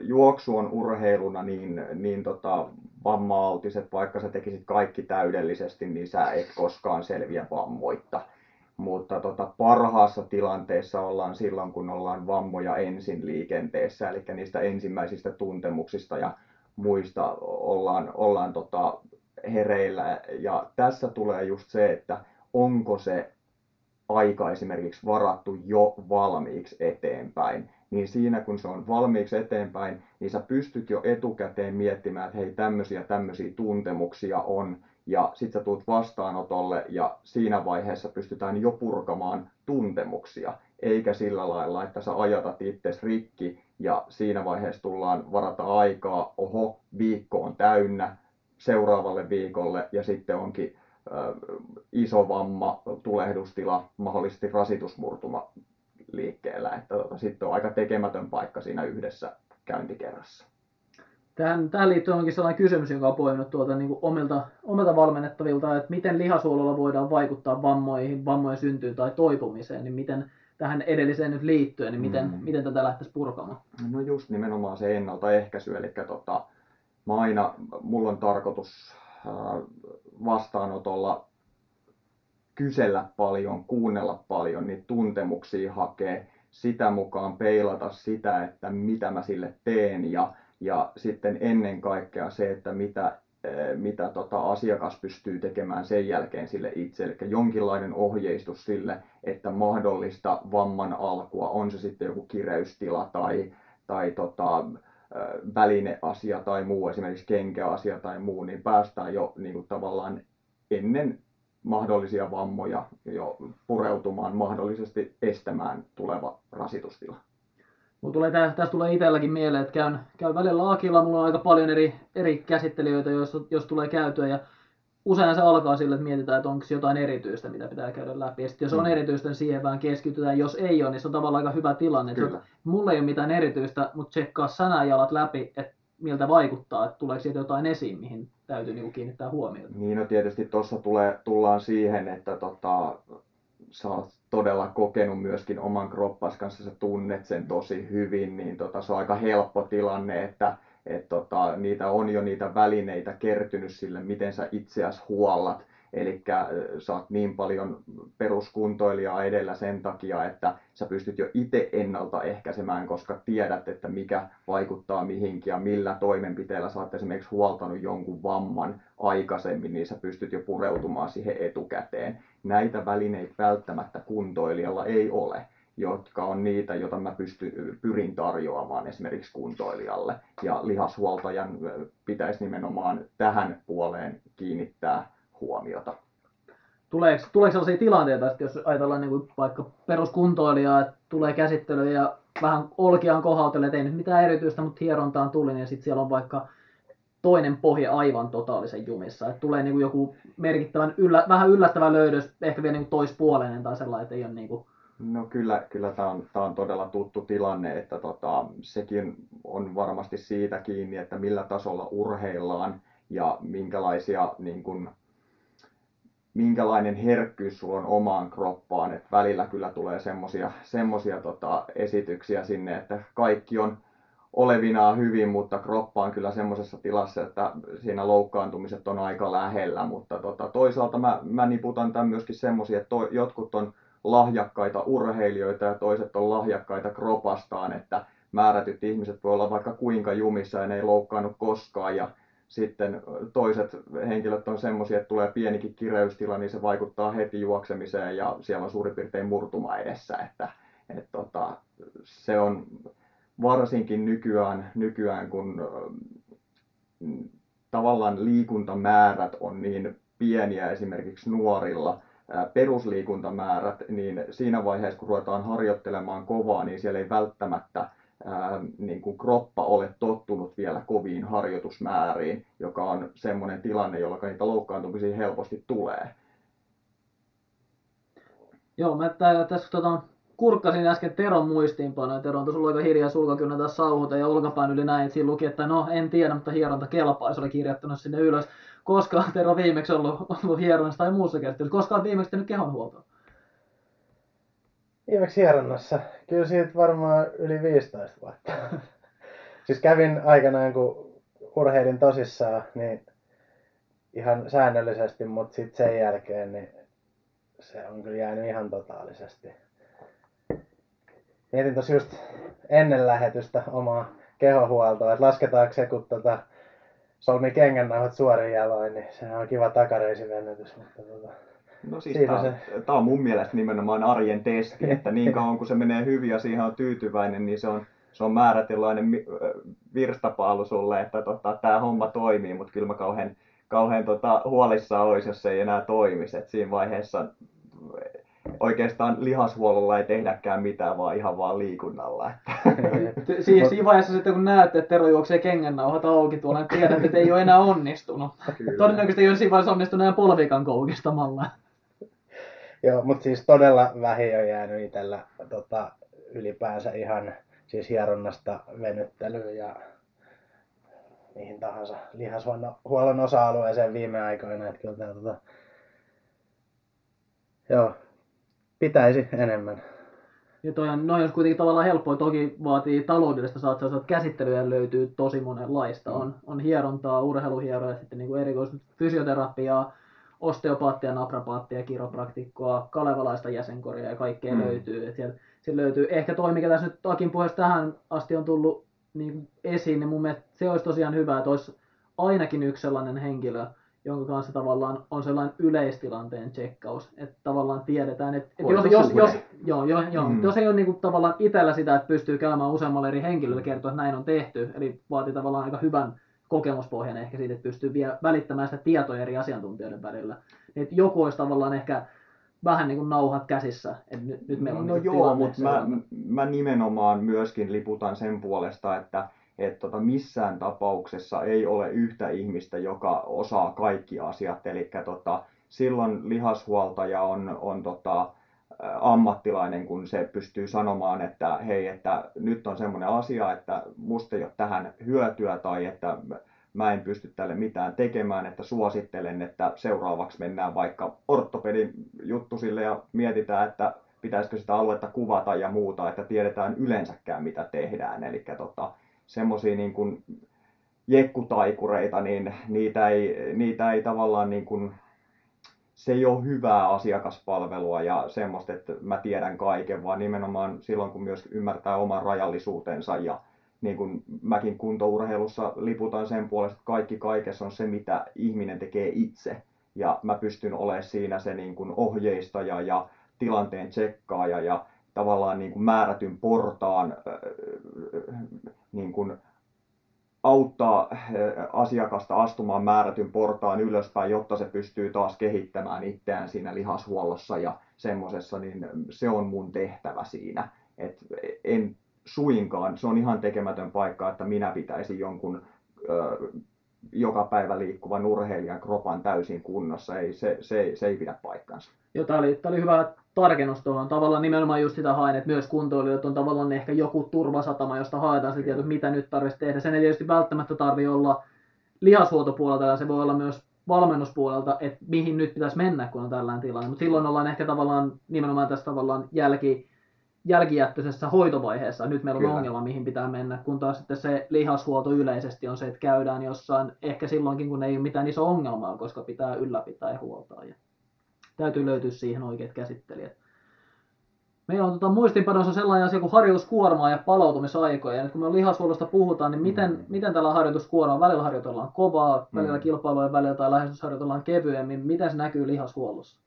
juoksu on urheiluna niin, niin tota, vamma-autiset, vaikka sä tekisit kaikki täydellisesti, niin sä et koskaan selviä vammoitta. Mutta tota, parhaassa tilanteessa ollaan silloin, kun ollaan vammoja ensin liikenteessä, eli niistä ensimmäisistä tuntemuksista ja muista ollaan, ollaan tota, hereillä. Ja tässä tulee just se, että onko se aika esimerkiksi varattu jo valmiiksi eteenpäin niin siinä kun se on valmiiksi eteenpäin, niin sä pystyt jo etukäteen miettimään, että hei tämmöisiä tämmöisiä tuntemuksia on, ja sit sä tuut vastaanotolle, ja siinä vaiheessa pystytään jo purkamaan tuntemuksia, eikä sillä lailla, että sä ajatat itses rikki, ja siinä vaiheessa tullaan varata aikaa, oho, viikko on täynnä, seuraavalle viikolle, ja sitten onkin iso vamma, tulehdustila, mahdollisesti rasitusmurtuma liikkeellä. Että tota, sitten on aika tekemätön paikka siinä yhdessä käyntikerrassa. Tähän, tähän liittyen onkin sellainen kysymys, joka on poiminut tuolta niin kuin omilta, omilta valmennettavilta, että miten lihasuololla voidaan vaikuttaa vammoihin, vammojen syntyyn tai toipumiseen, niin miten tähän edelliseen nyt liittyen, niin miten, mm. miten tätä lähtisi purkamaan? No just nimenomaan se ennaltaehkäisy, eli tota, mä aina, mulla on tarkoitus vastaanotolla kysellä paljon, kuunnella paljon, niitä tuntemuksia hakee, sitä mukaan peilata sitä, että mitä mä sille teen ja, ja sitten ennen kaikkea se, että mitä, eh, mitä tota asiakas pystyy tekemään sen jälkeen sille itse. Eli jonkinlainen ohjeistus sille, että mahdollista vamman alkua, on se sitten joku kireystila tai, tai tota, eh, välineasia tai muu, esimerkiksi kenkäasia tai muu, niin päästään jo niin kuin tavallaan ennen mahdollisia vammoja jo pureutumaan, mahdollisesti estämään tuleva rasitustila. Mulla tulee, tästä tulee itselläkin mieleen, että käyn, käyn välillä Akilla, mulla on aika paljon eri, eri käsittelijöitä, jos, jos tulee käytyä ja usein se alkaa sille, että mietitään, että onko jotain erityistä, mitä pitää käydä läpi. Ja sitten jos on mm. erityistä, niin siihen vähän keskitytään. Jos ei ole, niin se on tavallaan aika hyvä tilanne. Että mulla ei ole mitään erityistä, mutta tsekkaa sananjalat läpi, että miltä vaikuttaa, että tuleeko siitä jotain esiin, mihin täytyy niin kiinnittää huomiota. Niin, no tietysti tuossa tulee, tullaan siihen, että tota, sä oot todella kokenut myöskin oman kroppas kanssa, sä tunnet sen tosi hyvin, niin tota, se on aika helppo tilanne, että et tota, niitä on jo niitä välineitä kertynyt sille, miten sä itseäsi huollat. Eli sä oot niin paljon peruskuntoilijaa edellä sen takia, että sä pystyt jo itse ennaltaehkäisemään, koska tiedät, että mikä vaikuttaa mihinkin ja millä toimenpiteellä sä oot esimerkiksi huoltanut jonkun vamman aikaisemmin, niin sä pystyt jo pureutumaan siihen etukäteen. Näitä välineitä välttämättä kuntoilijalla ei ole jotka on niitä, joita mä pysty, pyrin tarjoamaan esimerkiksi kuntoilijalle. Ja lihashuoltajan pitäisi nimenomaan tähän puoleen kiinnittää huomiota. Tuleeko, tuleeko sellaisia tilanteita, että jos ajatellaan niin kuin vaikka peruskuntoilijaa, että tulee käsittely ja vähän olkiaan kohautelee, että ei nyt mitään erityistä, mutta hierontaan tuli, niin sitten siellä on vaikka toinen pohja aivan totaalisen jumissa. Että tulee niin kuin joku merkittävän, yllä, vähän yllättävä löydös, ehkä vielä niin kuin toispuoleinen tai sellainen, että ei ole niin kuin No kyllä, kyllä tämä on, tämä on todella tuttu tilanne, että tota, sekin on varmasti siitä kiinni, että millä tasolla urheillaan ja minkälaisia, niin kuin, minkälainen herkkyys sulla on omaan kroppaan. Et välillä kyllä tulee semmoisia semmosia, tota, esityksiä sinne, että kaikki on olevinaan hyvin, mutta kroppa on kyllä semmoisessa tilassa, että siinä loukkaantumiset on aika lähellä. Mutta tota, toisaalta mä, mä niputan tämän myöskin semmoisia, että to, jotkut on lahjakkaita urheilijoita ja toiset on lahjakkaita kropastaan, että määrätyt ihmiset voi olla vaikka kuinka jumissa ja ne ei loukkaannut koskaan ja sitten toiset henkilöt on semmoisia, että tulee pienikin kireystila, niin se vaikuttaa heti juoksemiseen ja siellä on suurin piirtein murtuma edessä, että et tota, se on varsinkin nykyään, nykyään kun tavallaan liikuntamäärät on niin pieniä esimerkiksi nuorilla, perusliikuntamäärät, niin siinä vaiheessa, kun ruvetaan harjoittelemaan kovaa, niin siellä ei välttämättä ää, niin kuin kroppa ole tottunut vielä koviin harjoitusmääriin, joka on semmoinen tilanne, jolloin niitä loukkaantumisia helposti tulee. Joo, mä tässä tota, kurkkasin äsken Teron muistiinpanoja. Tero on tuossa aika hiljaa sulkakynnä taas sauhuta ja olkapään yli näin. Siinä luki, että no en tiedä, mutta hieronta kelpaa, se oli kirjoittanut sinne ylös. Koska Tero viimeksi ollut, ollut hieronnassa tai muussa käsittelyssä? Koska on viimeksi tehnyt kehonhuoltoa? Viimeksi hieronnassa? Kyllä siitä varmaan yli 15 vuotta. [laughs] siis kävin aikanaan, kun urheilin tosissaan, niin ihan säännöllisesti, mutta sitten sen jälkeen niin se on kyllä jäänyt ihan totaalisesti. Mietin tosi just ennen lähetystä omaa kehohuoltoa, että lasketaanko se, kun tota, solmi kengännauhat suorin jaloin, niin se on kiva takareisivenytys. Mutta tota, No siis tämä, se... tämä on mun mielestä nimenomaan arjen testi, [laughs] että niin kauan kun se menee hyvin ja siihen on tyytyväinen, niin se on, se on määrätilainen virstapaalu sulle, että tota, tämä homma toimii, mutta kyllä mä kauhean, kauhean tota, huolissaan olisi, jos se ei enää toimisi. Et siinä vaiheessa oikeastaan lihashuollolla ei tehdäkään mitään, vaan ihan vaan liikunnalla. siis siinä vaiheessa sitten kun näette, että Tero juoksee kengännauhat auki tuolla, niin tiedät, että ei ole enää onnistunut. Kyllä. Todennäköisesti ei ole siinä vaiheessa onnistunut enää polvikan koukistamalla. Joo, mutta siis todella vähi on jäänyt itsellä tota, ylipäänsä ihan siis hieronnasta venyttelyyn ja mihin tahansa lihashuollon osa-alueeseen viime aikoina. Että kyllä tämä, tota, joo, pitäisi enemmän. Ja toi on, noin kuitenkin tavallaan helppoa, toki vaatii taloudellista satsausta, että käsittelyjä löytyy tosi monenlaista. Mm. On, on hierontaa, urheiluhieroja, sitten niin kuin erikois fysioterapiaa, osteopaattia, naprapaattia, kiropraktikkoa, kalevalaista jäsenkoria ja kaikkea mm. löytyy. Et sieltä, sieltä löytyy. Ehkä toi, mikä tässä nyt Akin puheessa tähän asti on tullut niin esiin, niin mun mielestä se olisi tosiaan hyvä, että olisi ainakin yksi sellainen henkilö, jonka kanssa tavallaan on sellainen yleistilanteen tsekkaus, että tavallaan tiedetään, että, että jos, jos, jos, joo, joo, joo, mm. jos ei ole niin kuin, tavallaan itsellä sitä, että pystyy käymään useammalle eri henkilölle kertoa, että näin on tehty, eli vaatii tavallaan aika hyvän kokemuspohjan ehkä siitä, että pystyy vielä välittämään sitä tietoa eri asiantuntijoiden välillä. Niin, että joku olisi tavallaan ehkä vähän niin kuin nauhat käsissä, että nyt, nyt meillä on No niin joo, mutta mä, mä nimenomaan myöskin liputan sen puolesta, että et tota, missään tapauksessa ei ole yhtä ihmistä, joka osaa kaikki asiat. Eli tota, silloin lihashuoltaja on, on tota, ammattilainen, kun se pystyy sanomaan, että hei, että nyt on semmoinen asia, että musta ei ole tähän hyötyä tai että mä en pysty tälle mitään tekemään, että suosittelen, että seuraavaksi mennään vaikka ortopedin juttusille ja mietitään, että pitäisikö sitä aluetta kuvata ja muuta, että tiedetään yleensäkään mitä tehdään. Eli tota, semmoisia niin kuin jekkutaikureita, niin niitä ei, niitä ei tavallaan niin kuin, se ei ole hyvää asiakaspalvelua ja semmoista, että mä tiedän kaiken, vaan nimenomaan silloin, kun myös ymmärtää oman rajallisuutensa ja niin kuin mäkin kuntourheilussa liputan sen puolesta, että kaikki kaikessa on se, mitä ihminen tekee itse. Ja mä pystyn olemaan siinä se niin kuin ohjeistaja ja tilanteen tsekkaaja ja tavallaan niin kuin määrätyn portaan niin kuin auttaa asiakasta astumaan määrätyn portaan ylöspäin, jotta se pystyy taas kehittämään itseään siinä lihashuollossa ja semmoisessa, niin se on mun tehtävä siinä. Et en suinkaan, se on ihan tekemätön paikka, että minä pitäisin jonkun ö, joka päivä liikkuvan urheilijan kropan täysin kunnossa. Ei, se, se, se ei pidä paikkansa. Joo, tämä oli, oli hyvä tarkennus tuohon. Tavallaan nimenomaan just sitä haen, että myös kuntoilijat on tavallaan ehkä joku turvasatama, josta haetaan se tieto, mitä nyt tarvitsisi tehdä. Sen ei tietysti välttämättä tarvi olla lihashuoltopuolelta, ja se voi olla myös valmennuspuolelta, että mihin nyt pitäisi mennä, kun on tällainen tilanne. Mutta silloin ollaan ehkä tavallaan nimenomaan tässä tavallaan jälki, jälkijättöisessä hoitovaiheessa. Nyt meillä on Kyllä. ongelma, mihin pitää mennä, kun taas sitten se lihashuolto yleisesti on se, että käydään jossain, ehkä silloinkin, kun ei ole mitään iso ongelmaa, koska pitää ylläpitää ja huoltaa. Ja täytyy löytyä siihen oikeat käsittelijät. Meillä on tota, muistinpanossa sellainen asia kuin harjoituskuormaa ja palautumisaikoja. Ja nyt kun me lihashuollosta puhutaan, niin miten, mm. miten tällä harjoituskuormaa, välillä harjoitellaan kovaa, välillä mm. kilpailujen välillä tai lähestysharjoitellaan kevyemmin, miten se näkyy lihashuollossa?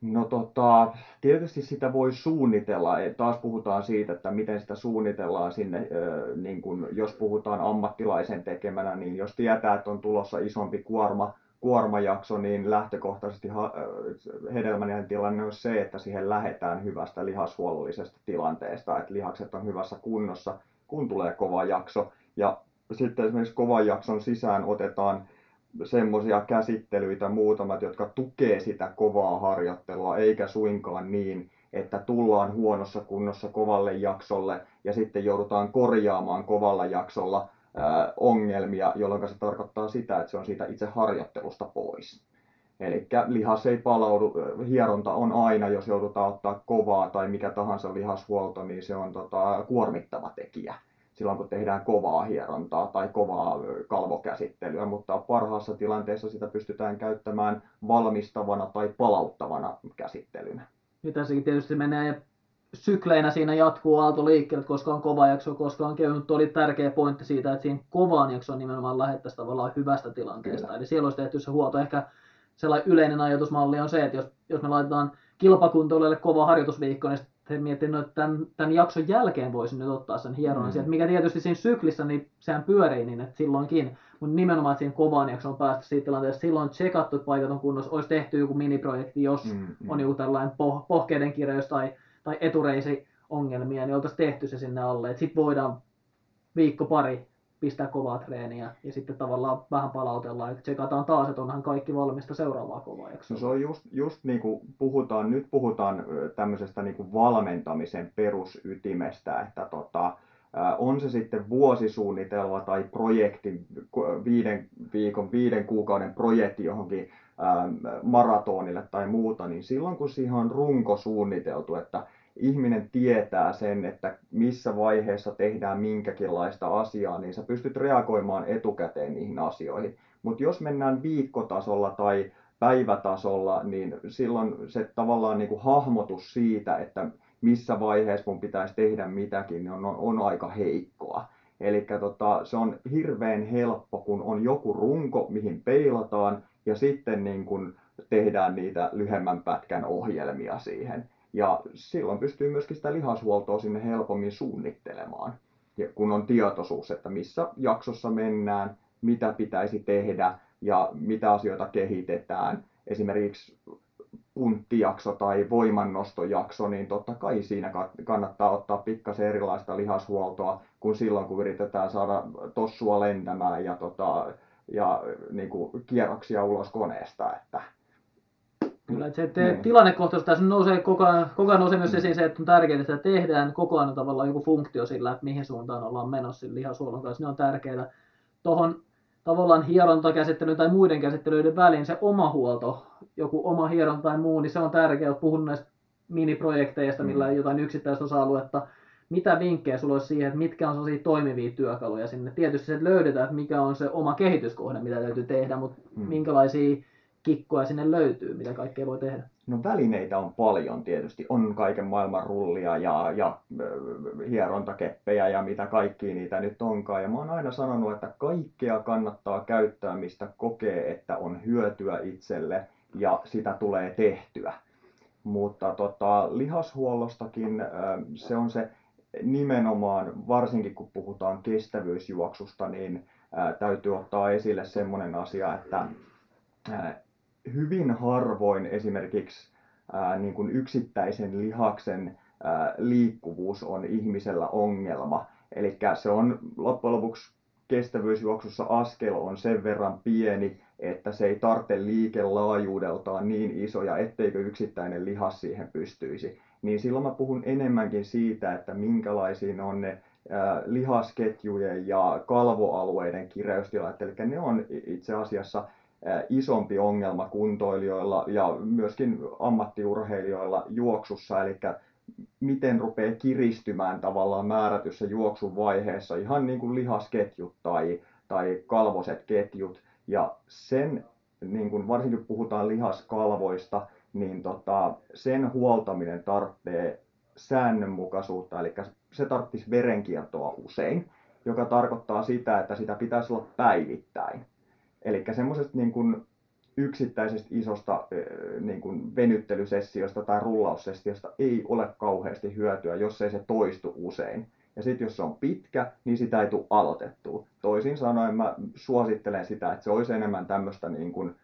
No tota, tietysti sitä voi suunnitella. Taas puhutaan siitä, että miten sitä suunnitellaan sinne, niin kun, jos puhutaan ammattilaisen tekemänä, niin jos tietää, että on tulossa isompi kuorma, kuormajakso, niin lähtökohtaisesti hedelmällinen tilanne on se, että siihen lähetään hyvästä lihashuollollisesta tilanteesta, että lihakset on hyvässä kunnossa, kun tulee kova jakso. Ja sitten esimerkiksi kovan jakson sisään otetaan semmoisia käsittelyitä muutamat, jotka tukee sitä kovaa harjoittelua, eikä suinkaan niin, että tullaan huonossa kunnossa kovalle jaksolle ja sitten joudutaan korjaamaan kovalla jaksolla ongelmia, jolloin se tarkoittaa sitä, että se on siitä itse harjoittelusta pois. Eli lihas ei palaudu, hieronta on aina, jos joudutaan ottaa kovaa tai mikä tahansa lihashuolto, niin se on tota, kuormittava tekijä silloin, kun tehdään kovaa hierontaa tai kovaa kalvokäsittelyä, mutta parhaassa tilanteessa sitä pystytään käyttämään valmistavana tai palauttavana käsittelynä. Ja tässäkin tietysti menee sykleinä siinä jatkuu aalto liikkeelle, koska on kova jakso, koska on kevyt. oli tärkeä pointti siitä, että siinä kovaan jaksoon nimenomaan lähettäisiin tavallaan hyvästä tilanteesta. Kyllä. Eli siellä olisi tehty se huolto. Ehkä sellainen yleinen ajatusmalli on se, että jos, jos me laitetaan kilpakuntoilijalle kova harjoitusviikko, niin he miettii, että tämän, tämän jakson jälkeen voisin nyt ottaa sen hieronnan mm. sieltä, mikä tietysti siinä syklissä, niin sehän pyörii niin, että silloinkin, mutta nimenomaan siihen kovaan jakson päästä siitä tilanteesta, silloin tsekattu, että paikat on kunnossa, olisi tehty joku miniprojekti, jos mm, mm. on joku tällainen poh- pohkeiden kirjaus tai, tai etureisi ongelmia, niin oltaisiin tehty se sinne alle, sitten voidaan viikko pari pistää kovaa treeniä ja sitten tavallaan vähän palautellaan ja tsekataan taas, että onhan kaikki valmista seuraavaa kovaa jaksoa. No se on just, just niin kuin puhutaan, nyt puhutaan tämmöisestä niin kuin valmentamisen perusytimestä, että tota, on se sitten vuosisuunnitelma tai projekti, viiden viikon, viiden kuukauden projekti johonkin maratonille tai muuta, niin silloin kun siihen on runko suunniteltu, että ihminen tietää sen, että missä vaiheessa tehdään minkäkinlaista asiaa, niin sä pystyt reagoimaan etukäteen niihin asioihin. Mutta jos mennään viikkotasolla tai päivätasolla, niin silloin se tavallaan niin kuin hahmotus siitä, että missä vaiheessa mun pitäisi tehdä mitäkin, niin on, on aika heikkoa. Eli tota, se on hirveän helppo, kun on joku runko, mihin peilataan, ja sitten niin kun tehdään niitä lyhemmän pätkän ohjelmia siihen. Ja silloin pystyy myöskin sitä lihashuoltoa sinne helpommin suunnittelemaan, ja kun on tietoisuus, että missä jaksossa mennään, mitä pitäisi tehdä ja mitä asioita kehitetään. Esimerkiksi punttijakso tai voimannostojakso, niin totta kai siinä kannattaa ottaa pikkasen erilaista lihashuoltoa kuin silloin, kun yritetään saada tossua lentämään ja, tota, ja niin kuin kierroksia ulos koneesta. Että, Kyllä, että se että niin. tilannekohtaisesti tässä nousee koko ajan, koko ajan nousee myös esiin se, että on tärkeää, että tehdään koko ajan tavallaan joku funktio sillä, että mihin suuntaan ollaan menossa lihasuolon kanssa. Ne on tärkeää. Tuohon tavallaan hierontakäsittelyyn tai muiden käsittelyiden väliin se oma huolto, joku oma hieronta tai muu, niin se on tärkeää. Puhun näistä miniprojekteista, millä mm. jotain yksittäistä osa-aluetta. Mitä vinkkejä sulla olisi siihen, että mitkä on sellaisia toimivia työkaluja sinne? Tietysti se, että löydetään, että mikä on se oma kehityskohde, mitä täytyy tehdä, mutta mm. minkälaisia kikkoja sinne löytyy, mitä kaikkea voi tehdä? No välineitä on paljon tietysti. On kaiken maailman rullia ja, ja hierontakeppejä ja mitä kaikki niitä nyt onkaan. Ja mä oon aina sanonut, että kaikkea kannattaa käyttää, mistä kokee, että on hyötyä itselle ja sitä tulee tehtyä. Mutta tota, lihashuollostakin se on se nimenomaan, varsinkin kun puhutaan kestävyysjuoksusta, niin täytyy ottaa esille semmoinen asia, että hyvin harvoin esimerkiksi niin kuin yksittäisen lihaksen liikkuvuus on ihmisellä ongelma. Eli se on loppujen lopuksi kestävyysjuoksussa askel on sen verran pieni, että se ei tarvitse liikelaajuudeltaan niin isoja, etteikö yksittäinen lihas siihen pystyisi. Niin silloin mä puhun enemmänkin siitä, että minkälaisiin on ne lihasketjujen ja kalvoalueiden kireystilat. Eli ne on itse asiassa isompi ongelma kuntoilijoilla ja myöskin ammattiurheilijoilla juoksussa, eli miten rupeaa kiristymään tavallaan määrätyssä juoksun vaiheessa, ihan niin kuin lihasketjut tai, tai kalvoset ketjut. Ja sen, niin kuin varsinkin puhutaan lihaskalvoista, niin tota, sen huoltaminen tarvitsee säännönmukaisuutta, eli se tarvitsisi verenkiertoa usein, joka tarkoittaa sitä, että sitä pitäisi olla päivittäin. Eli semmoisesta niin kuin yksittäisestä isosta niin kuin venyttelysessiosta tai rullaussessiosta ei ole kauheasti hyötyä, jos ei se toistu usein. Ja sitten jos se on pitkä, niin sitä ei tule aloitettua. Toisin sanoen mä suosittelen sitä, että se olisi enemmän tämmöistä niin kuin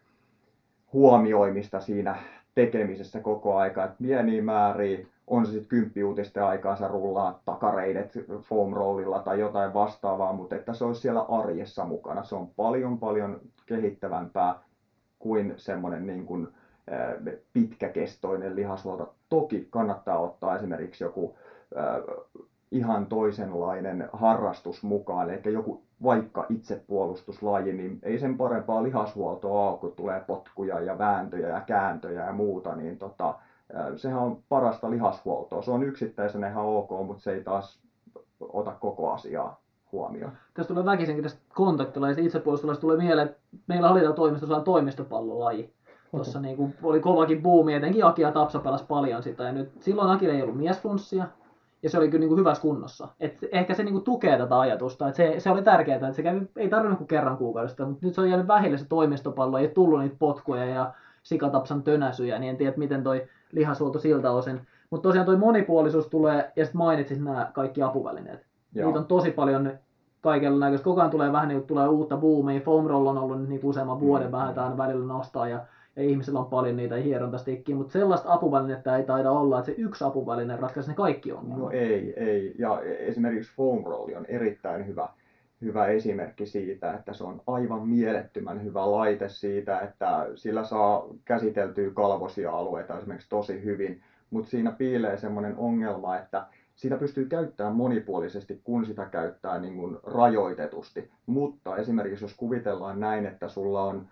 huomioimista siinä tekemisessä koko aika, että pieniä määriä, on se sitten kymppiuutisten aikaa, sä rullaa takareidet foam rollilla tai jotain vastaavaa, mutta että se olisi siellä arjessa mukana. Se on paljon paljon kehittävämpää kuin semmoinen niin kuin, pitkäkestoinen lihashuolto. Toki kannattaa ottaa esimerkiksi joku ihan toisenlainen harrastus mukaan, eli joku vaikka itsepuolustuslaji, niin ei sen parempaa lihashuoltoa ole, kun tulee potkuja ja vääntöjä ja kääntöjä ja muuta, niin tota, sehän on parasta lihashuoltoa. Se on yksittäisenä ihan ok, mutta se ei taas ota koko asiaa huomioon. Tästä tulee väkisinkin tästä kontaktilaista itsepuolustuslaista tulee mieleen, että meillä oli toimistossa toimistopallolaji. Tuossa niin kuin oli kovakin buumi, etenkin Aki ja Tapsa pelasi paljon sitä. Ja nyt, silloin Akille ei ollut miesflunssia, ja se oli kyllä niin kuin hyvässä kunnossa. Et ehkä se niin kuin tukee tätä ajatusta, että se, se oli tärkeää, että se kävi, ei tarvinnut kuin kerran kuukaudesta, mutta nyt se on jäänyt vähille se toimistopallo, ei tullut niitä potkuja ja sikatapsan tönäsyjä, niin en tiedä miten toi lihasuolto siltä osin. Mutta tosiaan toi monipuolisuus tulee, ja sitten mainitsit nämä kaikki apuvälineet. Joo. Niitä on tosi paljon kaikella näköistä. Koko ajan tulee vähän niin tulee uutta boomia. Foam roll on ollut nyt niin useamman vuoden mm. vähän, aina välillä nostaa ja, ja ihmisillä on paljon niitä hierontastikkiä, mutta sellaista apuvälinettä ei taida olla, että se yksi apuväline ratkaisi ne kaikki ongelmat. No ei, ei. Ja esimerkiksi foam roll on erittäin hyvä, hyvä esimerkki siitä, että se on aivan mielettömän hyvä laite siitä, että sillä saa käsiteltyä kalvosia alueita esimerkiksi tosi hyvin, mutta siinä piilee semmoinen ongelma, että sitä pystyy käyttämään monipuolisesti, kun sitä käyttää niin kuin rajoitetusti. Mutta esimerkiksi jos kuvitellaan näin, että sulla on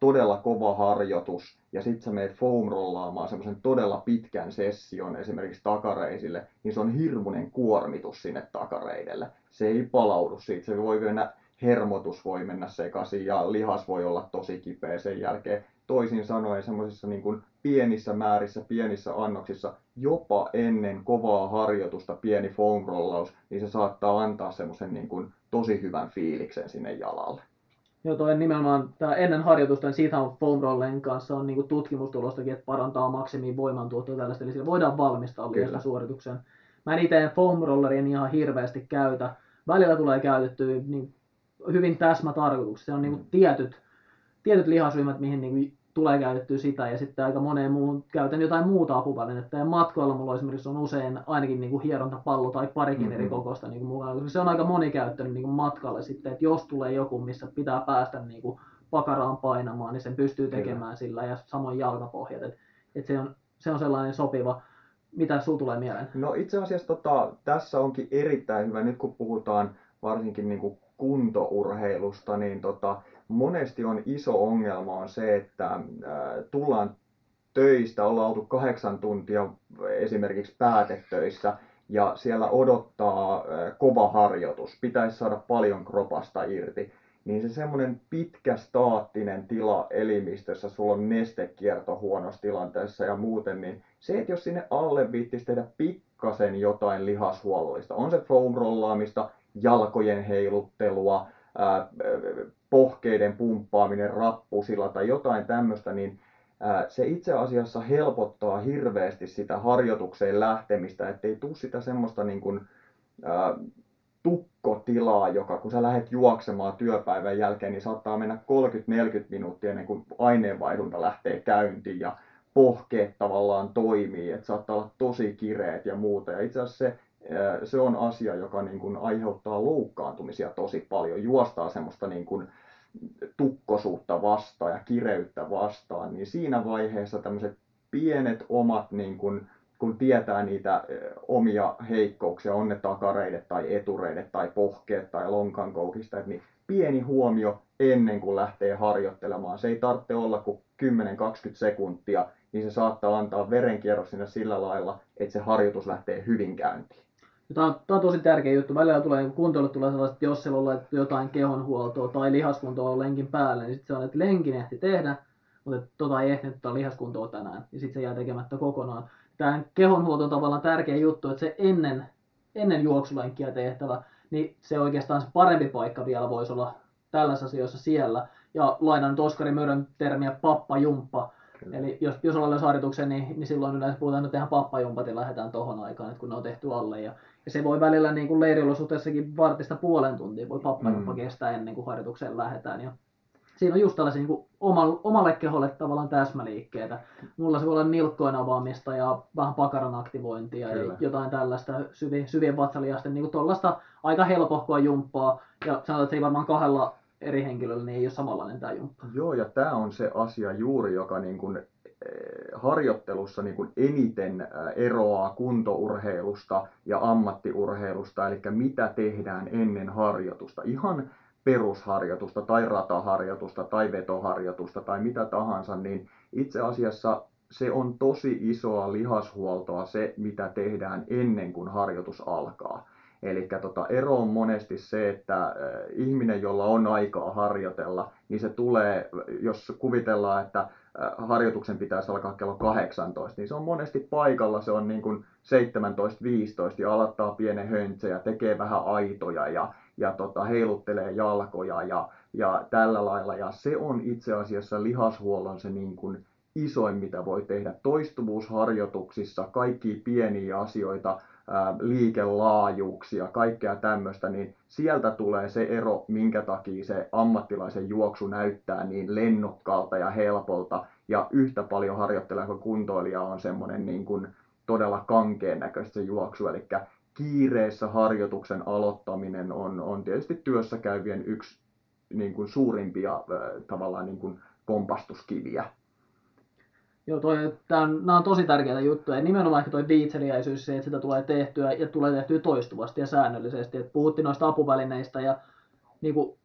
todella kova harjoitus ja sitten sä meet foam rollaamaan semmoisen todella pitkän session esimerkiksi takareisille, niin se on hirmuinen kuormitus sinne takareidelle. Se ei palaudu siitä, se voi mennä, hermotus voi mennä sekaisin ja lihas voi olla tosi kipeä sen jälkeen. Toisin sanoen semmoisissa niin kuin pienissä määrissä, pienissä annoksissa, jopa ennen kovaa harjoitusta pieni foam rollaus, niin se saattaa antaa semmoisen niin kuin tosi hyvän fiiliksen sinne jalalle. Joo, toi nimenomaan tämä ennen harjoitusta, niin siitä on foam rollen kanssa on niinku tutkimustulostakin, että parantaa maksimiin voimantuottoa tällaista, eli voidaan valmistaa suoritukseen. Mä en itse foam rollerin ihan hirveästi käytä. Välillä tulee käytettyä niin hyvin täsmätarkoituksessa. Se on niinku tietyt, tietyt lihasryhmät, mihin niinku tulee käytettyä sitä ja sitten aika moneen muuhun käytän jotain muuta apuvälinettä ja matkoilla mulla esimerkiksi on usein ainakin niin kuin hierontapallo tai parikin mm-hmm. eri kokoista niin kuin mukana, koska se on aika monikäyttöinen niin kuin matkalle sitten, että jos tulee joku, missä pitää päästä niin kuin pakaraan painamaan, niin sen pystyy tekemään Kyllä. sillä ja samoin jalkapohjat, että, että se, on, se on sellainen sopiva. Mitä sinulla tulee mieleen? No itse asiassa tota, tässä onkin erittäin hyvä, nyt kun puhutaan varsinkin niin kuin kuntourheilusta, niin tota, monesti on iso ongelma on se, että äh, tullaan töistä, ollaan oltu kahdeksan tuntia esimerkiksi päätetöissä ja siellä odottaa äh, kova harjoitus, pitäisi saada paljon kropasta irti, niin se semmoinen pitkä staattinen tila elimistössä, sulla on nestekierto huonossa tilanteessa ja muuten, niin se, että jos sinne alle viittisi tehdä pikkasen jotain lihashuollollista, on se foam rollaamista, jalkojen heiluttelua, pohkeiden pumppaaminen rappusilla tai jotain tämmöistä, niin se itse asiassa helpottaa hirveästi sitä harjoitukseen lähtemistä, ettei tule sitä semmoista niin kuin, tukkotilaa, joka kun sä lähdet juoksemaan työpäivän jälkeen, niin saattaa mennä 30-40 minuuttia ennen kuin aineenvaihdunta lähtee käyntiin ja pohkeet tavallaan toimii, että saattaa olla tosi kireet ja muuta. Ja itse asiassa se se on asia, joka niin kuin aiheuttaa loukkaantumisia tosi paljon, juostaa semmoista niin kuin tukkosuutta vastaan ja kireyttä vastaan, niin siinä vaiheessa tämmöiset pienet omat, niin kuin, kun tietää niitä omia heikkouksia, on ne takareidet tai etureidet tai pohkeet tai lonkankoukista, niin pieni huomio ennen kuin lähtee harjoittelemaan. Se ei tarvitse olla kuin 10-20 sekuntia, niin se saattaa antaa verenkierros sinne sillä lailla, että se harjoitus lähtee hyvin käyntiin. Tämä on, tämä on tosi tärkeä juttu. Välillä tulee, kuntoilu tulee sellaiset, että jos siellä on laitettu jotain kehonhuoltoa tai lihaskuntoa lenkin päälle, niin sitten se on, että lenkin ehti tehdä, mutta että tota ei ehtinyt tota lihaskuntoa tänään, ja sitten se jää tekemättä kokonaan. Tämä kehonhuolto on tavallaan tärkeä juttu, että se ennen, ennen juoksulenkkiä tehtävä, niin se oikeastaan se parempi paikka vielä voisi olla tällaisessa asioissa siellä. Ja lainan nyt Oskari Mörön termiä pappajumppa, Kyllä. Eli jos, jos ollaan harjoituksen, niin, niin silloin yleensä puhutaan, että tehdään pappajumpat ja lähdetään tohon aikaan, että kun ne on tehty alle. Ja, ja se voi välillä niin kuin leiriolosuhteessakin vartista puolen tuntia voi pappajumppa mm. kestää ennen kuin harjoitukseen lähdetään. Ja siinä on just tällaisia niin kuin omalle, keholle tavallaan täsmäliikkeitä. Mulla se voi olla nilkkojen avaamista ja vähän pakaran aktivointia Kyllä. ja jotain tällaista syvien, syvien vatsaliasten, niin kuin tuollaista aika helpohkoa jumppaa. Ja sanotaan, että se ei varmaan kahdella eri henkilöllä niin ei ole samanlainen tämä jumppa. Joo, ja tämä on se asia juuri, joka niin kuin harjoittelussa niin kuin eniten eh, eroaa kuntourheilusta ja ammattiurheilusta, eli mitä tehdään ennen harjoitusta. Ihan perusharjoitusta tai rataharjoitusta tai vetoharjoitusta tai mitä tahansa, niin itse asiassa se on tosi isoa lihashuoltoa se, mitä tehdään ennen kuin harjoitus alkaa. Eli tota, ero on monesti se, että äh, ihminen, jolla on aikaa harjoitella, niin se tulee, jos kuvitellaan, että harjoituksen pitäisi alkaa kello 18, niin se on monesti paikalla, se on niin kuin 17.15 ja aloittaa pienen höntse ja tekee vähän aitoja ja, ja tota, heiluttelee jalkoja ja, ja tällä lailla. Ja se on itse asiassa lihashuollon se niin kuin isoin, mitä voi tehdä toistuvuusharjoituksissa, kaikki pieniä asioita, liikelaajuuksia, kaikkea tämmöistä, niin sieltä tulee se ero, minkä takia se ammattilaisen juoksu näyttää niin lennokkaalta ja helpolta, ja yhtä paljon harjoitteleva kuntoilija on semmoinen niin kuin todella kankeen näköistä se juoksu, eli kiireessä harjoituksen aloittaminen on, on tietysti työssä käyvien yksi niin kuin suurimpia tavallaan niin kuin kompastuskiviä. Joo, toi, tää on, nämä on tosi tärkeitä juttuja. Ja nimenomaan ehkä toi viitseliäisyys, se, että sitä tulee tehtyä ja tulee tehtyä toistuvasti ja säännöllisesti. Et puhuttiin noista apuvälineistä ja niin kuin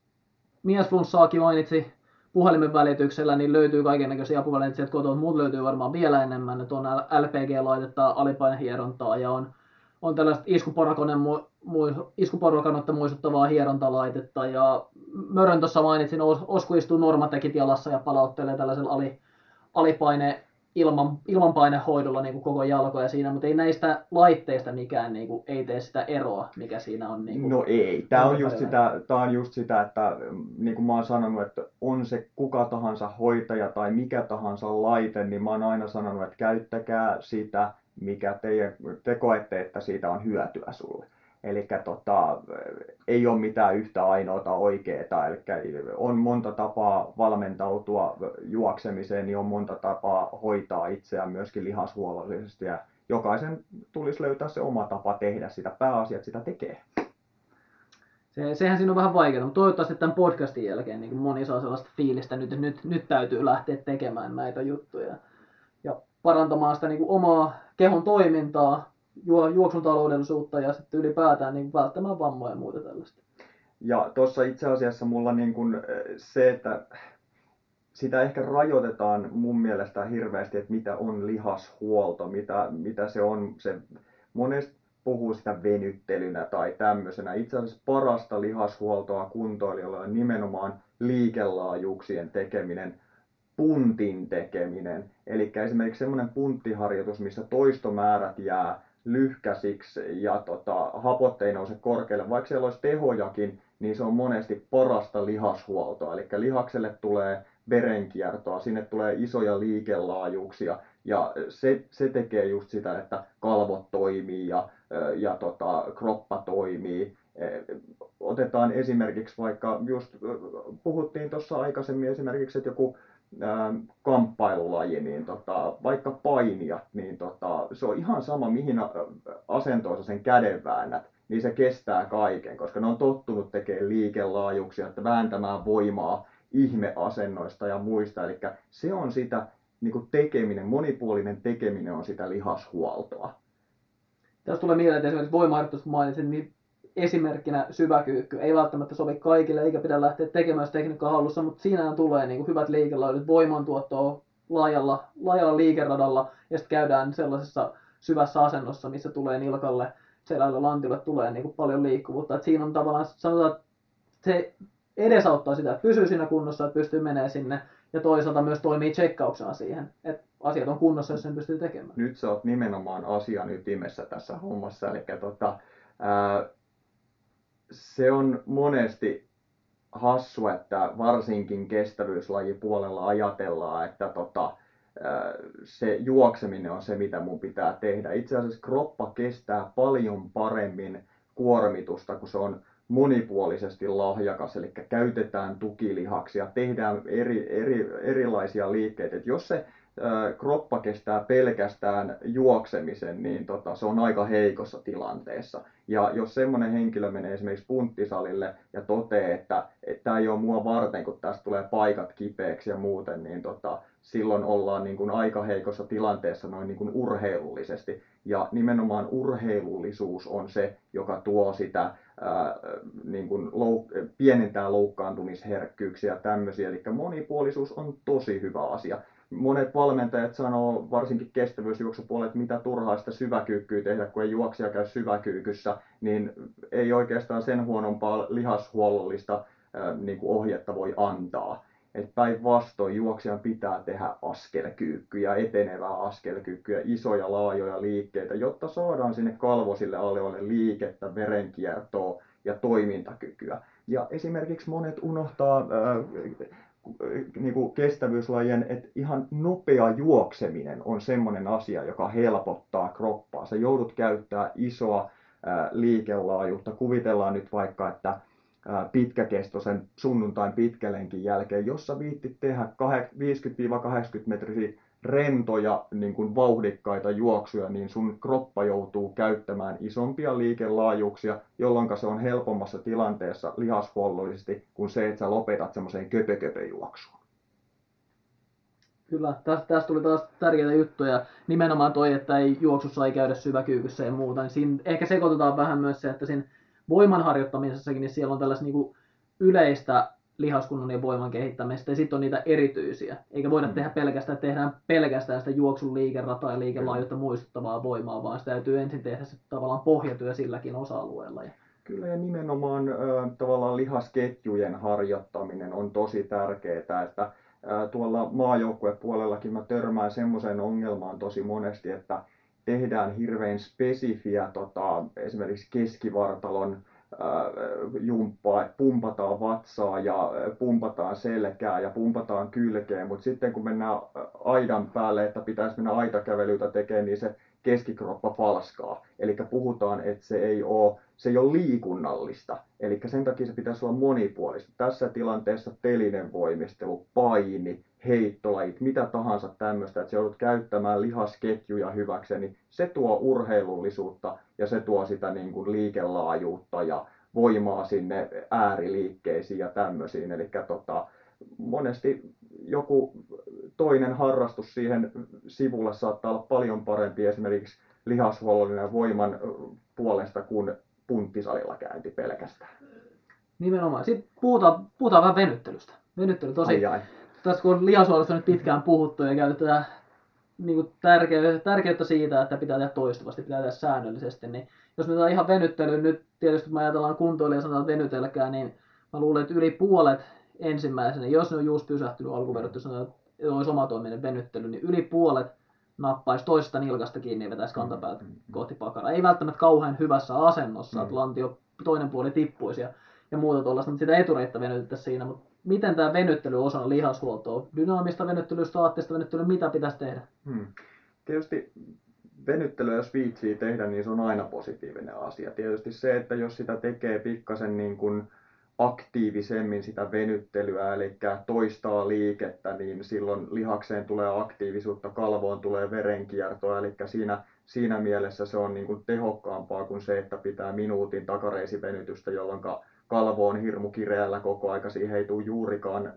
mies Flunssaakin mainitsi puhelimen välityksellä, niin löytyy kaikenlaisia apuvälineitä sieltä kotoa. Muut löytyy varmaan vielä enemmän. Että on LPG-laitetta, alipainehierontaa ja on, on tällaista iskuporvakonetta muistuttavaa hierontalaitetta. Ja Mörön tuossa mainitsin, Osku istuu normatekit jalassa ja palauttelee tällaisella ali, alipaine ilman, ilmanpainehoidolla niin kuin koko jalkoja siinä, mutta ei näistä laitteista mikään niin kuin, ei tee sitä eroa, mikä siinä on. Niin kuin, no ei, tämä on, just sitä, tämä on just sitä, että niin kuin mä oon sanonut, että on se kuka tahansa hoitaja tai mikä tahansa laite, niin mä oon aina sanonut, että käyttäkää sitä, mikä teidän, te koette, että siitä on hyötyä sulle. Eli tota, ei ole mitään yhtä ainoata oikeaa. Eli on monta tapaa valmentautua juoksemiseen, niin on monta tapaa hoitaa itseään myöskin lihashuollollisesti. Ja jokaisen tulisi löytää se oma tapa tehdä sitä. Pääasiat sitä tekee. Se, sehän siinä on vähän vaikeaa, mutta toivottavasti tämän podcastin jälkeen niin moni saa sellaista fiilistä, että nyt, nyt, nyt täytyy lähteä tekemään näitä juttuja ja parantamaan sitä niin kuin omaa kehon toimintaa, juoksun taloudellisuutta ja sitten ylipäätään niin välttämään vammoja ja muuta tällaista. Ja tuossa itse asiassa mulla niin kuin se, että sitä ehkä rajoitetaan mun mielestä hirveästi, että mitä on lihashuolto, mitä, mitä se on. Se monesti puhuu sitä venyttelynä tai tämmöisenä. Itse asiassa parasta lihashuoltoa kuntoilijoilla on nimenomaan liikelaajuuksien tekeminen, puntin tekeminen. Eli esimerkiksi semmoinen punttiharjoitus, missä toistomäärät jää lyhkäsiksi ja tota, hapot ei nouse korkealle. Vaikka siellä olisi tehojakin, niin se on monesti parasta lihashuoltoa. Eli lihakselle tulee verenkiertoa, sinne tulee isoja liikelaajuuksia ja se, se tekee just sitä, että kalvot toimii ja, ja tota, kroppa toimii. Otetaan esimerkiksi vaikka, just puhuttiin tuossa aikaisemmin esimerkiksi, että joku kamppailulaji, niin tota, vaikka painijat, niin tota, se on ihan sama mihin asentoissa sen käden väännät, niin se kestää kaiken, koska ne on tottunut tekemään liikelaajuuksia, että vääntämään voimaa ihmeasennoista ja muista. Eli se on sitä niin kuin tekeminen, monipuolinen tekeminen on sitä lihashuoltoa. Tässä tulee mieleen, että esimerkiksi voimaharjoitusta mainitsin, niin esimerkkinä syväkyykky ei välttämättä sovi kaikille, eikä pidä lähteä tekemään tekniikkaa hallussa, mutta siinähän tulee niin kuin hyvät liikelaidut, voimantuottoa laajalla, laajalla liikeradalla, ja sitten käydään sellaisessa syvässä asennossa, missä tulee nilkalle, selälle, lantille tulee niin kuin paljon liikkuvuutta. Et siinä on tavallaan, sanotaan, että se edesauttaa sitä, että pysyy siinä kunnossa, että pystyy menemään sinne, ja toisaalta myös toimii tsekkauksena siihen, että asiat on kunnossa, jos sen pystyy tekemään. Nyt sä oot nimenomaan asian ytimessä tässä hommassa, eli tota, ää, se on monesti hassu, että varsinkin kestävyyslajipuolella ajatellaan, että tota, se juokseminen on se, mitä mun pitää tehdä. Itse asiassa kroppa kestää paljon paremmin kuormitusta, kun se on monipuolisesti lahjakas, eli käytetään tukilihaksia, tehdään eri, eri, erilaisia liikkeitä. Et jos se kroppa kestää pelkästään juoksemisen, niin tota, se on aika heikossa tilanteessa. Ja jos semmoinen henkilö menee esimerkiksi punttisalille ja toteaa, että tämä ei ole mua varten, kun tästä tulee paikat kipeäksi ja muuten, niin tota, silloin ollaan niin kuin aika heikossa tilanteessa noin niin kuin urheilullisesti. Ja nimenomaan urheilullisuus on se, joka tuo sitä, ää, niin kuin louk- pienentää loukkaantumisherkkyyksiä ja tämmöisiä. Eli monipuolisuus on tosi hyvä asia monet valmentajat sanoo, varsinkin kestävyysjuoksupuolella, että mitä turhaa sitä syväkyykkyä tehdä, kun ei juoksija käy syväkyykyssä, niin ei oikeastaan sen huonompaa lihashuollollista niin kuin ohjetta voi antaa. Että päinvastoin juoksijan pitää tehdä askelkyykkyjä, etenevää askelkyykkyä, isoja laajoja liikkeitä, jotta saadaan sinne kalvosille alueelle liikettä, verenkiertoa ja toimintakykyä. Ja esimerkiksi monet unohtaa äh, niin kuin kestävyyslajien, että ihan nopea juokseminen on semmoinen asia, joka helpottaa kroppaa. Sä joudut käyttää isoa liikelaajuutta. Kuvitellaan nyt vaikka, että pitkäkestoisen sunnuntain pitkälenkin jälkeen, jossa viittit tehdä 50-80 metriä rentoja, niin kuin vauhdikkaita juoksuja, niin sun kroppa joutuu käyttämään isompia liikelaajuuksia, jolloin se on helpommassa tilanteessa lihashuollollisesti kuin se, että sä lopetat semmoiseen köpököpöjuoksuun. Kyllä, tästä, tästä tuli taas tärkeitä juttuja. Nimenomaan toi, että ei juoksussa ei käydä syväkyykyssä ja muuta. Niin siinä ehkä sekoitetaan vähän myös se, että siinä voiman harjoittamisessakin niin siellä on tällaista niin yleistä lihaskunnon ja voiman kehittämistä, ja sitten on niitä erityisiä. Eikä voida mm. tehdä pelkästään, tehdään pelkästään sitä juoksun liikerataa ja liikelaajuutta muistuttavaa voimaa, vaan sitä täytyy ensin tehdä se tavallaan pohjatyö silläkin osa-alueella. Kyllä, ja nimenomaan äh, tavallaan lihasketjujen harjoittaminen on tosi tärkeää, että äh, tuolla maajoukkuepuolellakin mä törmään semmoiseen ongelmaan tosi monesti, että tehdään hirveän spesifiä tota, esimerkiksi keskivartalon jumppaa, että pumpataan vatsaa ja pumpataan selkää ja pumpataan kylkeen, mutta sitten kun mennään aidan päälle, että pitäisi mennä aitakävelytä tekemään, niin se keskikroppa falskaa. Eli puhutaan, että se ei ole, se ei ole liikunnallista. Eli sen takia se pitäisi olla monipuolista. Tässä tilanteessa telinen voimistelu, paini, heittolajit, mitä tahansa tämmöistä, että se joudut käyttämään lihasketjuja hyväksi, niin se tuo urheilullisuutta ja se tuo sitä niin kuin liikelaajuutta ja voimaa sinne ääriliikkeisiin ja tämmöisiin. Eli tota, monesti joku toinen harrastus siihen sivulle saattaa olla paljon parempi esimerkiksi lihashuollollinen voiman puolesta kuin punttisalilla käynti pelkästään. Nimenomaan. Sitten puhutaan, puhutaan vähän venyttelystä. Venyttely tosi, ai ai. Tässä kun on lihashuollosta nyt pitkään puhuttu ja käytetään niin kuin tärkeä, tärkeyttä siitä, että pitää tehdä toistuvasti, pitää tehdä säännöllisesti, niin jos me otetaan ihan venyttely, nyt tietysti kun me ajatellaan kuntoilija sanotaan venytelkää, niin mä luulen, että yli puolet ensimmäisenä, jos ne on just pysähtynyt alkuverrattuna, sanotaan, että olisi omatoiminen venyttely, niin yli puolet nappaisi toisesta nilkasta kiinni ja vetäisi kantapäältä mm, kohti pakaraa. Ei välttämättä kauhean hyvässä asennossa, mm. että lantio toinen puoli tippuisi ja, ja muuta tuollaista, mutta sitä etureittä venytettäisiin siinä. Mutta miten tämä venyttely osana lihashuoltoa, dynaamista venyttelyä, staattista venyttelyä, mitä pitäisi tehdä? Hmm. Tietysti venyttelyä, jos viitsii tehdä, niin se on aina positiivinen asia. Tietysti se, että jos sitä tekee pikkasen niin kuin aktiivisemmin sitä venyttelyä, eli toistaa liikettä, niin silloin lihakseen tulee aktiivisuutta, kalvoon tulee verenkiertoa, eli siinä, siinä mielessä se on niin kuin tehokkaampaa kuin se, että pitää minuutin takareisivenytystä, jolloin kalvo on hirmu kireällä koko aika, siihen ei tule juurikaan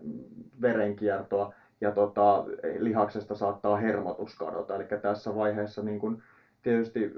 verenkiertoa, ja tota, lihaksesta saattaa hermotus kadota, eli tässä vaiheessa niin kuin tietysti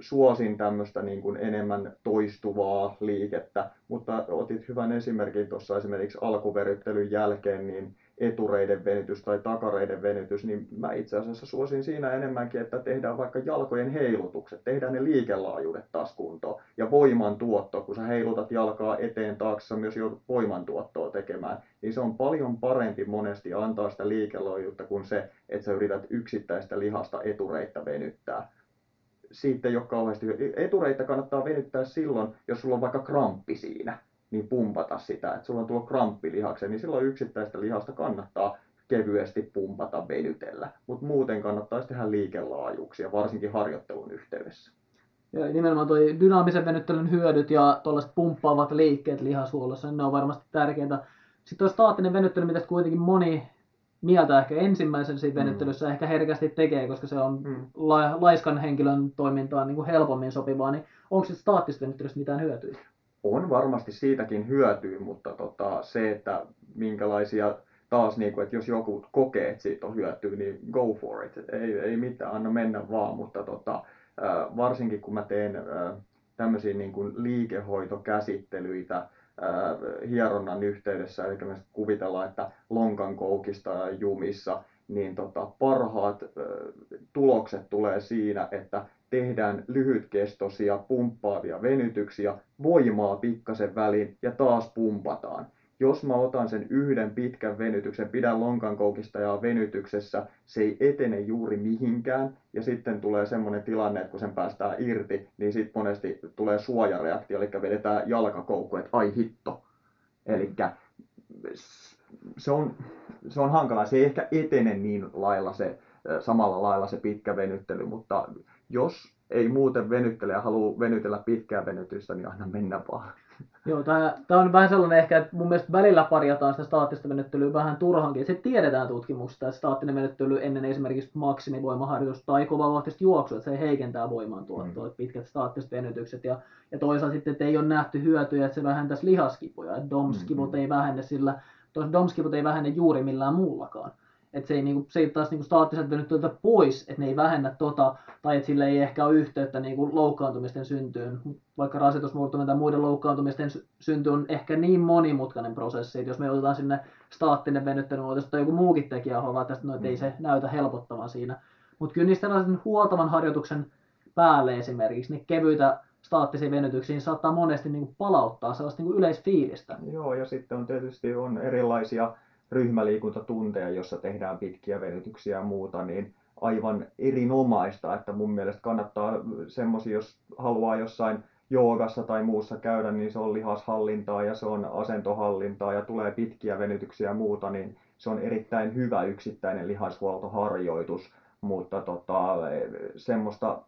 suosin tämmöistä niin kuin enemmän toistuvaa liikettä, mutta otit hyvän esimerkin tuossa esimerkiksi alkuveryttelyn jälkeen, niin etureiden venytys tai takareiden venytys, niin mä itse asiassa suosin siinä enemmänkin, että tehdään vaikka jalkojen heilutukset, tehdään ne liikelaajuudet taas kuntoon ja voimantuotto, kun sä heilutat jalkaa eteen taakse, myös joudut voimantuottoa tekemään, niin se on paljon parempi monesti antaa sitä liikelaajuutta kuin se, että sä yrität yksittäistä lihasta etureita venyttää siitä ei ole kauheasti. Etureita kannattaa venyttää silloin, jos sulla on vaikka kramppi siinä, niin pumpata sitä, että sulla on tullut kramppi lihakseen, niin silloin yksittäistä lihasta kannattaa kevyesti pumpata venytellä. Mutta muuten kannattaa tehdä liikelaajuuksia, varsinkin harjoittelun yhteydessä. Ja nimenomaan tuo dynaamisen venyttelyn hyödyt ja tuollaiset pumppaavat liikkeet lihashuollossa, niin ne on varmasti tärkeintä. Sitten tuo staattinen venyttely, mitä kuitenkin moni mieltä ehkä ensimmäisen siitä mm. venyttelyssä mm. ehkä herkästi tekee, koska se on mm. la, laiskan henkilön toimintaan niin kuin helpommin sopivaa, niin onko sitten staattisesta venyttelystä mitään hyötyä? On varmasti siitäkin hyötyä, mutta tota, se, että minkälaisia taas, niin kuin, että jos joku kokee, että siitä on hyötyä, niin go for it. Ei, ei mitään, anna mennä vaan, mutta tota, varsinkin kun mä teen tämmöisiä niin kuin liikehoitokäsittelyitä, hieronnan yhteydessä, eli me kuvitellaan, että lonkan koukista jumissa, niin tota, parhaat tulokset tulee siinä, että tehdään lyhytkestoisia pumppaavia venytyksiä, voimaa pikkasen väliin ja taas pumpataan. Jos mä otan sen yhden pitkän venytyksen, pidän lonkan koukista ja venytyksessä, se ei etene juuri mihinkään, ja sitten tulee semmoinen tilanne, että kun sen päästään irti, niin sitten monesti tulee suojareaktio, eli vedetään jalkakoukku, että ai hitto. Eli se on, se on hankala, se ei ehkä etene niin lailla se, samalla lailla se pitkä venyttely, mutta jos ei muuten venyttele ja haluaa venytellä pitkää venytystä, niin aina mennä vaan. Joo, tämä, on vähän sellainen ehkä, että mun mielestä välillä parjataan sitä staattista venyttelyä vähän turhankin. Se tiedetään tutkimuksesta, että staattinen venyttely ennen esimerkiksi maksimivoimaharjoitusta tai kovavauhtista juoksua, että se heikentää voimantuottoa, mm. pitkät staattiset venytykset. Ja, ja toisaalta sitten, että ei ole nähty hyötyjä, että se vähentäisi lihaskipuja, että domskivut mm-hmm. ei vähene sillä, domskivut ei vähene juuri millään muullakaan että se ei, niinku, se ei taas niinku staattiset venyttelytä pois, että ne ei vähennä tota, tai että sille ei ehkä ole yhteyttä niinku loukkaantumisten syntyyn. Vaikka rasitusmurtuminen tai muiden loukkaantumisten synty on ehkä niin monimutkainen prosessi, että jos me otetaan sinne staattinen venyttely, tai joku muukin tekijä hovaa tästä, no, ei se mm. näytä helpottavan siinä. Mutta kyllä niistä huoltavan harjoituksen päälle esimerkiksi, niin kevyitä staattisiin venytyksiin saattaa monesti niin palauttaa sellaista niin yleisfiilistä. Joo, ja sitten on tietysti on erilaisia ryhmäliikuntatunteja, jossa tehdään pitkiä venytyksiä ja muuta, niin aivan erinomaista, että mun mielestä kannattaa semmoisia, jos haluaa jossain joogassa tai muussa käydä, niin se on lihashallintaa ja se on asentohallintaa ja tulee pitkiä venytyksiä ja muuta, niin se on erittäin hyvä yksittäinen lihashuoltoharjoitus, mutta tota, semmoista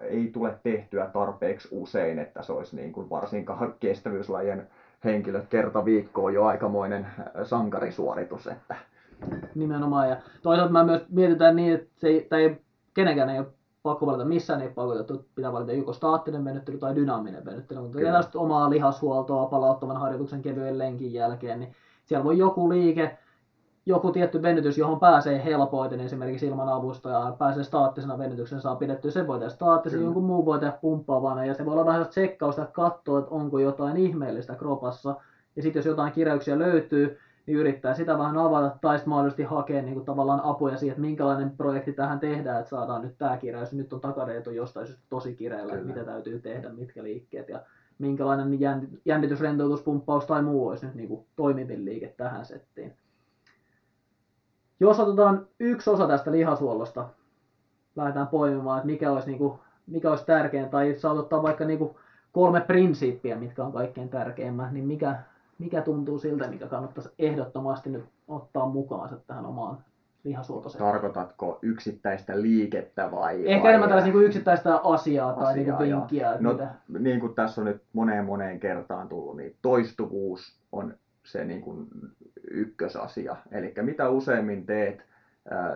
ei tule tehtyä tarpeeksi usein, että se olisi niin kuin varsinkaan kestävyyslajien henkilöt kerta viikkoon jo aikamoinen sankarisuoritus. Että. Nimenomaan. Ja toisaalta mä myös mietitään niin, että se ei, tai ei, kenenkään ei ole pakko valita missään ei pakotettu, pitää valita joko staattinen venyttely tai dynaaminen venyttely, mutta tehdään omaa lihashuoltoa palauttavan harjoituksen kevyen lenkin jälkeen, niin siellä voi joku liike, joku tietty venytys, johon pääsee helpoiten esimerkiksi ilman avustajaa, pääsee staattisena venytyksen saa pidettyä, se voi tehdä staattisen, jonkun muu voi tehdä pumppaavana, ja se voi olla vähän tsekkausta, että katsoa, että onko jotain ihmeellistä kropassa, ja sitten jos jotain kireyksiä löytyy, niin yrittää sitä vähän avata tai sitten mahdollisesti hakea niin kuin tavallaan apuja siihen, että minkälainen projekti tähän tehdään, että saadaan nyt tämä kireys, nyt on takareeto jostain syystä tosi kireellä, mitä täytyy tehdä, mitkä liikkeet ja minkälainen jännitys, rentoutus, pumppaus tai muu olisi nyt niin kuin toimivin liike tähän settiin. Jos otetaan yksi osa tästä lihasuollosta, lähdetään poimimaan, että mikä olisi, niin kuin, mikä olisi tärkein, tai saat ottaa vaikka niin kuin kolme prinsiippiä, mitkä on kaikkein tärkeimmät, niin mikä, mikä tuntuu siltä, mikä kannattaisi ehdottomasti nyt ottaa mukaansa tähän omaan lihasuoltosettiin? Tarkoitatko yksittäistä liikettä vai? Ehkä vai... enemmän tällaista niin yksittäistä asiaa, asiaa tai niin vinkkiä. No, mitä... niin kuin tässä on nyt moneen moneen kertaan tullut, niin toistuvuus on se niin kuin ykkösasia. Eli mitä useimmin teet,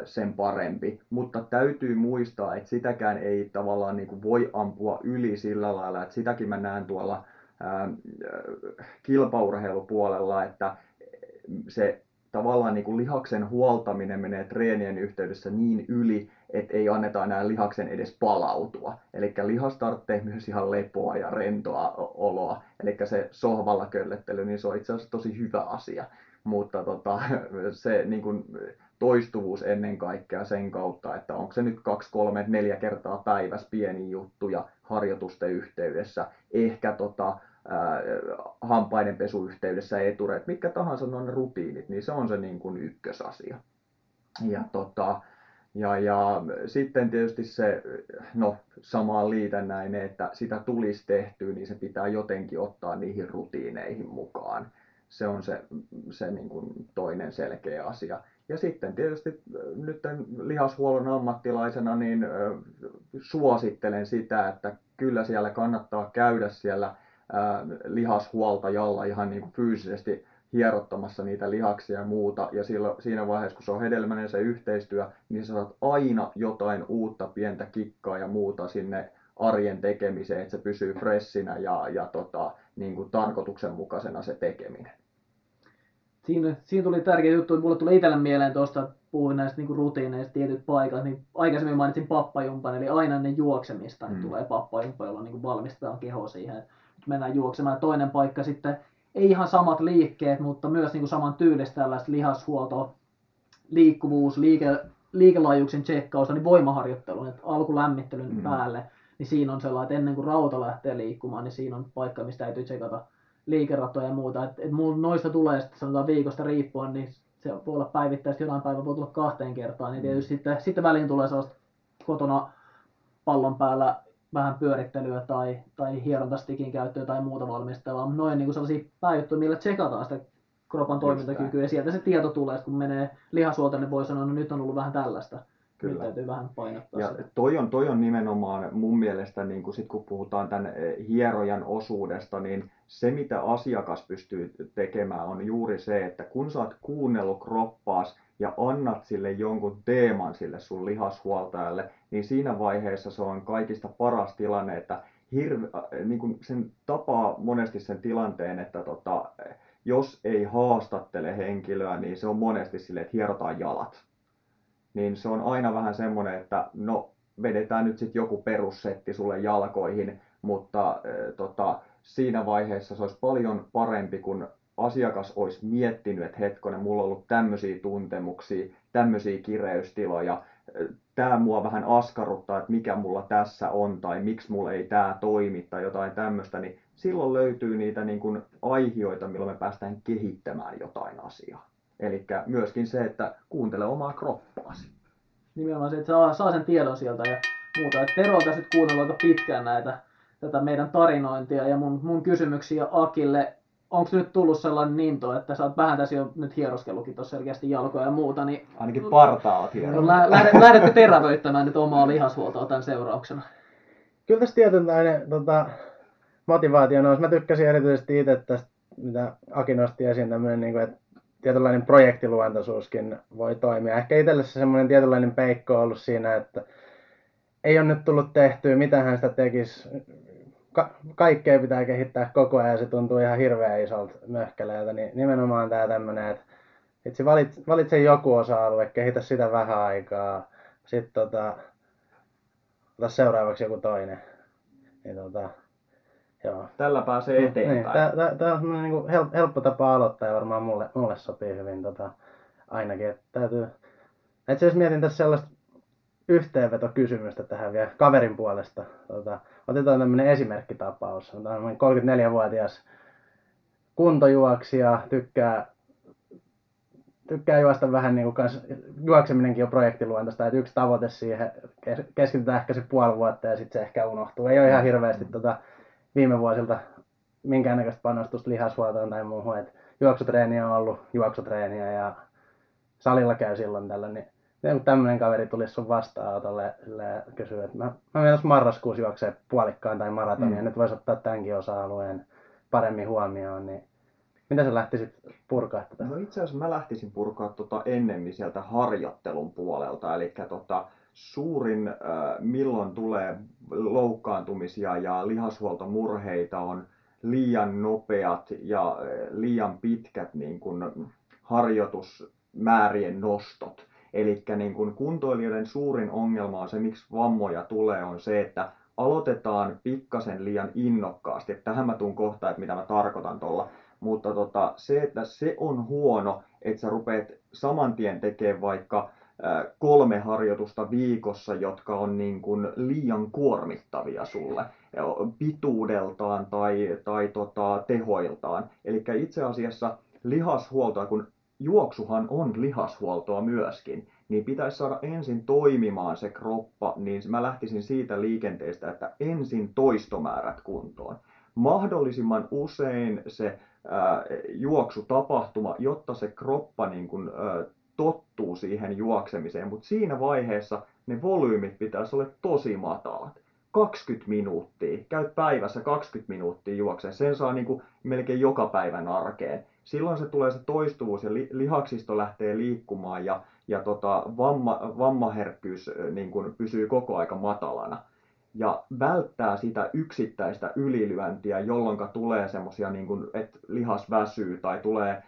sen parempi. Mutta täytyy muistaa, että sitäkään ei tavallaan niin kuin voi ampua yli sillä lailla, että sitäkin mä näen tuolla kilpaurheilupuolella, että se tavallaan niin kuin lihaksen huoltaminen menee treenien yhteydessä niin yli, että ei anneta enää lihaksen edes palautua. Eli lihas tarvitsee myös ihan lepoa ja rentoa oloa. Eli se sohvalla köllettely, niin se on itse asiassa tosi hyvä asia. Mutta tota, [laughs] se niin kuin, toistuvuus ennen kaikkea sen kautta, että onko se nyt kaksi, kolme, neljä kertaa päivässä pieni juttu ja harjoitusten yhteydessä, ehkä tota, hampaiden pesuyhteydessä etureet, mitkä tahansa on rutiinit, niin se on se niin kuin ykkösasia. Ja, tota, ja, ja sitten tietysti se, no samaan liitännäinen, että sitä tulisi tehtyä, niin se pitää jotenkin ottaa niihin rutiineihin mukaan. Se on se, se niin kuin toinen selkeä asia. Ja sitten tietysti nyt lihashuollon ammattilaisena niin suosittelen sitä, että kyllä siellä kannattaa käydä siellä lihashuoltajalla ihan niin kuin fyysisesti hierottamassa niitä lihaksia ja muuta. Ja silloin, siinä vaiheessa, kun se on hedelmäinen se yhteistyö, niin sä saat aina jotain uutta pientä kikkaa ja muuta sinne arjen tekemiseen, että se pysyy freshinä ja, ja tota, niin kuin tarkoituksenmukaisena se tekeminen. Siinä, siinä tuli tärkeä juttu, mulle tuli itselle mieleen tuosta, että puhuin näistä niin rutiineista tietyt paikat, niin aikaisemmin mainitsin pappajumpan, eli aina ennen juoksemista mm. tulee pappajumpa, jolla niin valmistetaan keho siihen, että mennään juoksemaan. Toinen paikka sitten, ei ihan samat liikkeet, mutta myös niin kuin saman tyylistä tällaista lihashuoltoa, liikkuvuus, liike, liikelaajuuksien tsekkausta, niin voimaharjoittelun, että alkulämmittelyn mm. päälle, niin siinä on sellainen, että ennen kuin rauta lähtee liikkumaan, niin siinä on paikka, mistä täytyy tsekata liikeratoja ja muuta. Että et mulla noista tulee sitten sanotaan viikosta riippuen, niin se voi olla päivittäistä, jonain päivänä voi tulla kahteen kertaan, niin tietysti mm. sitten, sitten väliin tulee sellaista kotona pallon päällä vähän pyörittelyä tai, tai hierontastikin käyttöä tai muuta valmistelua. Noin niin sellaisia pääjuttuja, millä tsekataan sitä kropan toimintakykyä ja sieltä se tieto tulee, kun menee lihasuolta, niin voi sanoa, että no nyt on ollut vähän tällaista. Kyllä. Nyt täytyy vähän painottaa ja sitä. Toi on, toi on nimenomaan mun mielestä, niin kun, sit kun puhutaan tämän eh, hierojan osuudesta, niin se mitä asiakas pystyy tekemään on juuri se, että kun sä oot kuunnellut kroppaas ja annat sille jonkun teeman sille sun lihashuoltajalle, niin siinä vaiheessa se on kaikista paras tilanne, että hirve, äh, niin kuin sen tapaa monesti sen tilanteen, että tota, jos ei haastattele henkilöä, niin se on monesti sille, että hierotaan jalat. Niin se on aina vähän semmoinen, että no vedetään nyt sitten joku perussetti sulle jalkoihin, mutta äh, tota, siinä vaiheessa se olisi paljon parempi, kun asiakas olisi miettinyt, että hetkonen, mulla on ollut tämmöisiä tuntemuksia, tämmöisiä kireystiloja, tämä mua vähän askarruttaa, että mikä mulla tässä on tai miksi mulla ei tämä toimi tai jotain tämmöistä, niin silloin löytyy niitä niin kuin aihioita, milloin me päästään kehittämään jotain asiaa. Eli myöskin se, että kuuntele omaa kroppaasi. Nimenomaan se, että saa, saa sen tiedon sieltä ja muuta. Et Tero on tässä nyt kuunnellut aika pitkään näitä, tätä meidän tarinointia ja mun, mun kysymyksiä Akille onko nyt tullut sellainen ninto, että sä oot vähän tässä jo nyt hieroskellutkin tuossa selkeästi jalkoja ja muuta, niin... Ainakin partaa oot hieronut. Lä, lähdet, lähdette terävöittämään nyt omaa lihashuoltoa tämän seurauksena. kyllä tässä tietynlainen tota, motivaatio nousi. Mä tykkäsin erityisesti itse tästä, mitä Aki nosti esiin, tämmöinen, niin kuin, että tietynlainen projektiluontoisuuskin voi toimia. Ehkä itselle se semmoinen tietynlainen peikko on ollut siinä, että ei ole nyt tullut tehtyä, mitä hän sitä tekisi. Ka- kaikkea pitää kehittää koko ajan ja se tuntuu ihan hirveän isolta möhkäleeltä. Niin nimenomaan tämä tämmöinen, että itse valitse, valitse joku osa-alue, kehitä sitä vähän aikaa, sitten tota, ota seuraavaksi joku toinen. Niin tota, joo. Tällä pääsee niin, eteenpäin. Niin, tämä on niin helppo, helppo tapa aloittaa ja varmaan mulle, mulle sopii hyvin tota, ainakin. Että täytyy... Itse asiassa mietin tässä sellaista yhteenvetokysymystä tähän vielä kaverin puolesta. Tota, otetaan tämmöinen esimerkkitapaus. On 34-vuotias kuntojuoksija, tykkää tykkää juosta vähän niin kuin kans, juokseminenkin on projektiluontoista, että yksi tavoite siihen, keskitytään ehkä se puoli vuotta ja sitten se ehkä unohtuu. Ei ole ihan hirveästi tota, viime vuosilta minkäännäköistä panostusta lihashuoltoon tai muuhun, että juoksutreeniä on ollut juoksutreeniä ja salilla käy silloin tällä, niin kun tämmöinen kaveri tulisi sun vastaanotolle ja kysyy, että mä, mä menen marraskuussa juoksee puolikkaan tai maratonia, mm. nyt voisi ottaa tämänkin osa-alueen paremmin huomioon, niin mitä sä lähtisit purkaa tätä? No itse asiassa mä lähtisin purkaa tota ennemmin sieltä harjoittelun puolelta. Eli tota, suurin, äh, milloin tulee loukkaantumisia ja lihashuoltomurheita on liian nopeat ja äh, liian pitkät niin kun, harjoitusmäärien nostot. Eli niin kun kuntoilijoiden suurin ongelma on se, miksi vammoja tulee, on se, että aloitetaan pikkasen liian innokkaasti. Että tähän mä tuun kohta, että mitä mä tarkoitan tuolla mutta tota, se, että se on huono, että sä rupeat saman tien tekemään vaikka kolme harjoitusta viikossa, jotka on niin kuin liian kuormittavia sulle pituudeltaan tai, tai tota, tehoiltaan. Eli itse asiassa lihashuoltoa, kun juoksuhan on lihashuoltoa myöskin, niin pitäisi saada ensin toimimaan se kroppa, niin mä lähtisin siitä liikenteestä, että ensin toistomäärät kuntoon. Mahdollisimman usein se juoksutapahtuma, jotta se kroppa niin kuin, tottuu siihen juoksemiseen, mutta siinä vaiheessa ne volyymit pitäisi olla tosi matalat. 20 minuuttia, käyt päivässä 20 minuuttia juokseen, sen saa niin kuin melkein joka päivän arkeen. Silloin se tulee se toistuvuus ja lihaksisto lähtee liikkumaan ja, ja tota, vamma, vammaherkkyys niin kuin pysyy koko aika matalana ja välttää sitä yksittäistä ylilyöntiä, jolloin tulee semmoisia, niin että lihas väsyy tai tulee,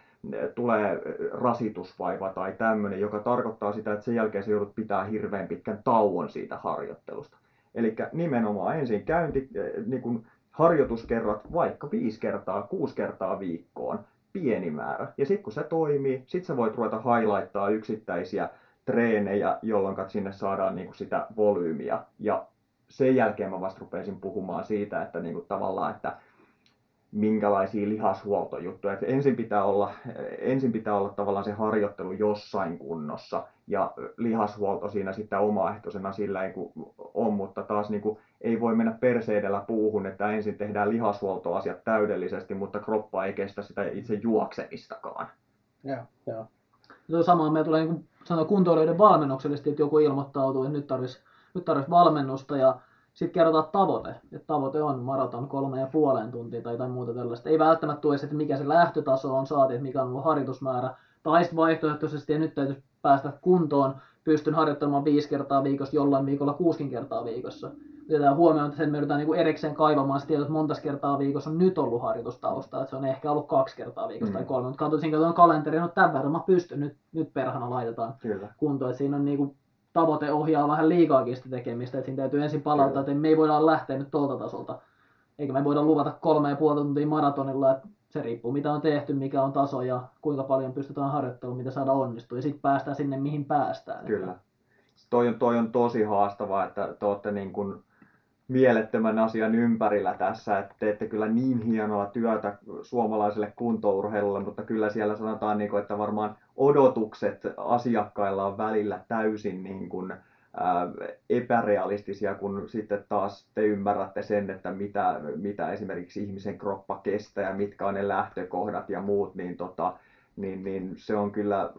tulee rasitusvaiva tai tämmöinen, joka tarkoittaa sitä, että sen jälkeen se joudut pitää hirveän pitkän tauon siitä harjoittelusta. Eli nimenomaan ensin käynti, niin kuin harjoituskerrat vaikka viisi kertaa, kuusi kertaa viikkoon, pieni määrä. Ja sitten kun se toimii, sitten sä voit ruveta highlighttaa yksittäisiä treenejä, jolloin sinne saadaan niin kuin sitä volyymiä. Ja sen jälkeen mä vasta rupesin puhumaan siitä, että niin kuin tavallaan, että minkälaisia lihashuoltojuttuja. Että ensin, pitää olla, ensin pitää olla tavallaan se harjoittelu jossain kunnossa ja lihashuolto siinä sitten omaehtoisena sillä ei on, mutta taas niin kuin, ei voi mennä perseidellä puuhun, että ensin tehdään lihashuoltoasiat täydellisesti, mutta kroppa ei kestä sitä itse juoksemistakaan. Joo, joo. Samaan me tulee niin sanoa kuntoilijoiden valmennuksellisesti, että joku ilmoittautuu, että nyt tarvitsisi nyt tarvitsisi valmennusta ja sitten kerrotaan tavoite, että tavoite on maraton kolme ja puoleen tuntia tai jotain muuta tällaista. Ei välttämättä tule että mikä se lähtötaso on saati, että mikä on ollut harjoitusmäärä. Tai sitten vaihtoehtoisesti, ja nyt täytyisi päästä kuntoon, pystyn harjoittelemaan viisi kertaa viikossa, jollain viikolla kuusin kertaa viikossa. Otetaan huomioon, että sen me yritetään niin erikseen kaivamaan sitä, että monta kertaa viikossa on nyt ollut harjoitustausta, että se on ehkä ollut kaksi kertaa viikossa mm. tai kolme, mutta katsoisin, katsoin kalenteri, no tämän verran mä pystyn, nyt, nyt perhana laitetaan Kyllä. kuntoon, että siinä on niin kuin tavoite ohjaa vähän liikaakin sitä tekemistä, että siinä täytyy ensin palauttaa, että me ei voida lähteä nyt tuolta tasolta. Eikä me voida luvata kolme ja puoli tuntia maratonilla, että se riippuu mitä on tehty, mikä on taso ja kuinka paljon pystytään harjoittelemaan, mitä saada onnistua. Ja sitten päästään sinne, mihin päästään. Kyllä. Toi on, toi on tosi haastavaa, että te olette niin kuin mielettömän asian ympärillä tässä, että teette kyllä niin hienoa työtä suomalaiselle kuntourheilulle, mutta kyllä siellä sanotaan, niin kuin, että varmaan odotukset asiakkailla on välillä täysin niin kuin, ää, epärealistisia, kun sitten taas te ymmärrätte sen, että mitä, mitä esimerkiksi ihmisen kroppa kestää ja mitkä on ne lähtökohdat ja muut, niin, tota, niin, niin se on kyllä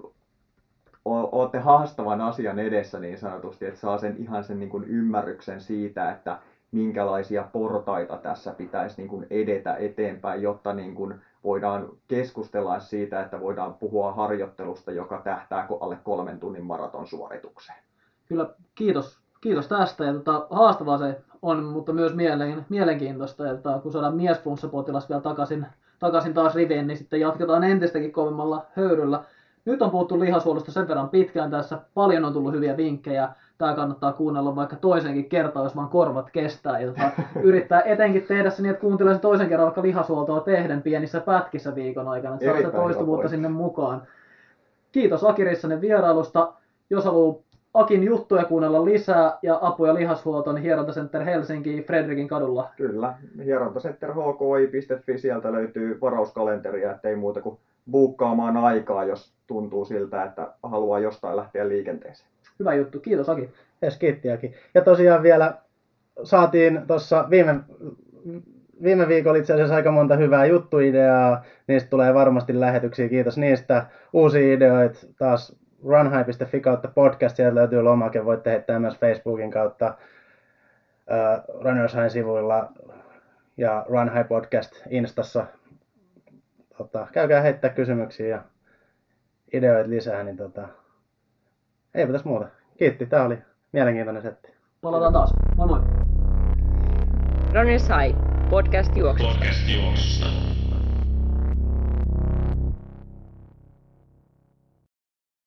olette haastavan asian edessä niin sanotusti, että saa sen ihan sen niin kuin ymmärryksen siitä, että minkälaisia portaita tässä pitäisi niin kuin edetä eteenpäin, jotta niin kuin voidaan keskustella siitä, että voidaan puhua harjoittelusta, joka tähtää alle kolmen tunnin maraton suoritukseen. Kyllä, kiitos, kiitos tästä. Ja tota, haastavaa se on, mutta myös mielen, mielenkiintoista. Tota, kun saadaan miesflunssapotilas vielä takaisin, takaisin taas riviin, niin sitten jatketaan entistäkin kovemmalla höyryllä. Nyt on puhuttu lihasuolusta sen verran pitkään tässä. Paljon on tullut hyviä vinkkejä tämä kannattaa kuunnella vaikka toisenkin kertaa, jos vaan korvat kestää. Ja tota, [laughs] yrittää etenkin tehdä se niin, että kuuntelee sen toisen kerran vaikka lihasuoltoa tehden pienissä pätkissä viikon aikana, että saa sitä toistuvuutta sinne mukaan. Kiitos Aki Rissanen vierailusta. Jos haluaa Akin juttuja kuunnella lisää ja apu- ja lihashuolto, niin Hierontacenter Helsinki Fredrikin kadulla. Kyllä, hierontacenter.hki.fi, sieltä löytyy varauskalenteria, ettei muuta kuin buukkaamaan aikaa, jos tuntuu siltä, että haluaa jostain lähteä liikenteeseen. Hyvä juttu. Kiitos Aki. Yes, kiitti Aki. Ja tosiaan vielä saatiin tuossa viime, viime viikolla itse asiassa aika monta hyvää juttuideaa. Niistä tulee varmasti lähetyksiä. Kiitos niistä. Uusia ideoita taas runhigh.fi kautta podcast. Sieltä löytyy lomake. Voitte heittää myös Facebookin kautta uh, Runners High sivuilla ja Run High Podcast Instassa. Tota, käykää heittää kysymyksiä ja ideoita lisää, niin tota, Eipä tässä muuta. Kiitti, tää oli mielenkiintoinen setti. Palataan taas. Moi moi. Runners High, podcast juoksusta. Podcast juoksusta.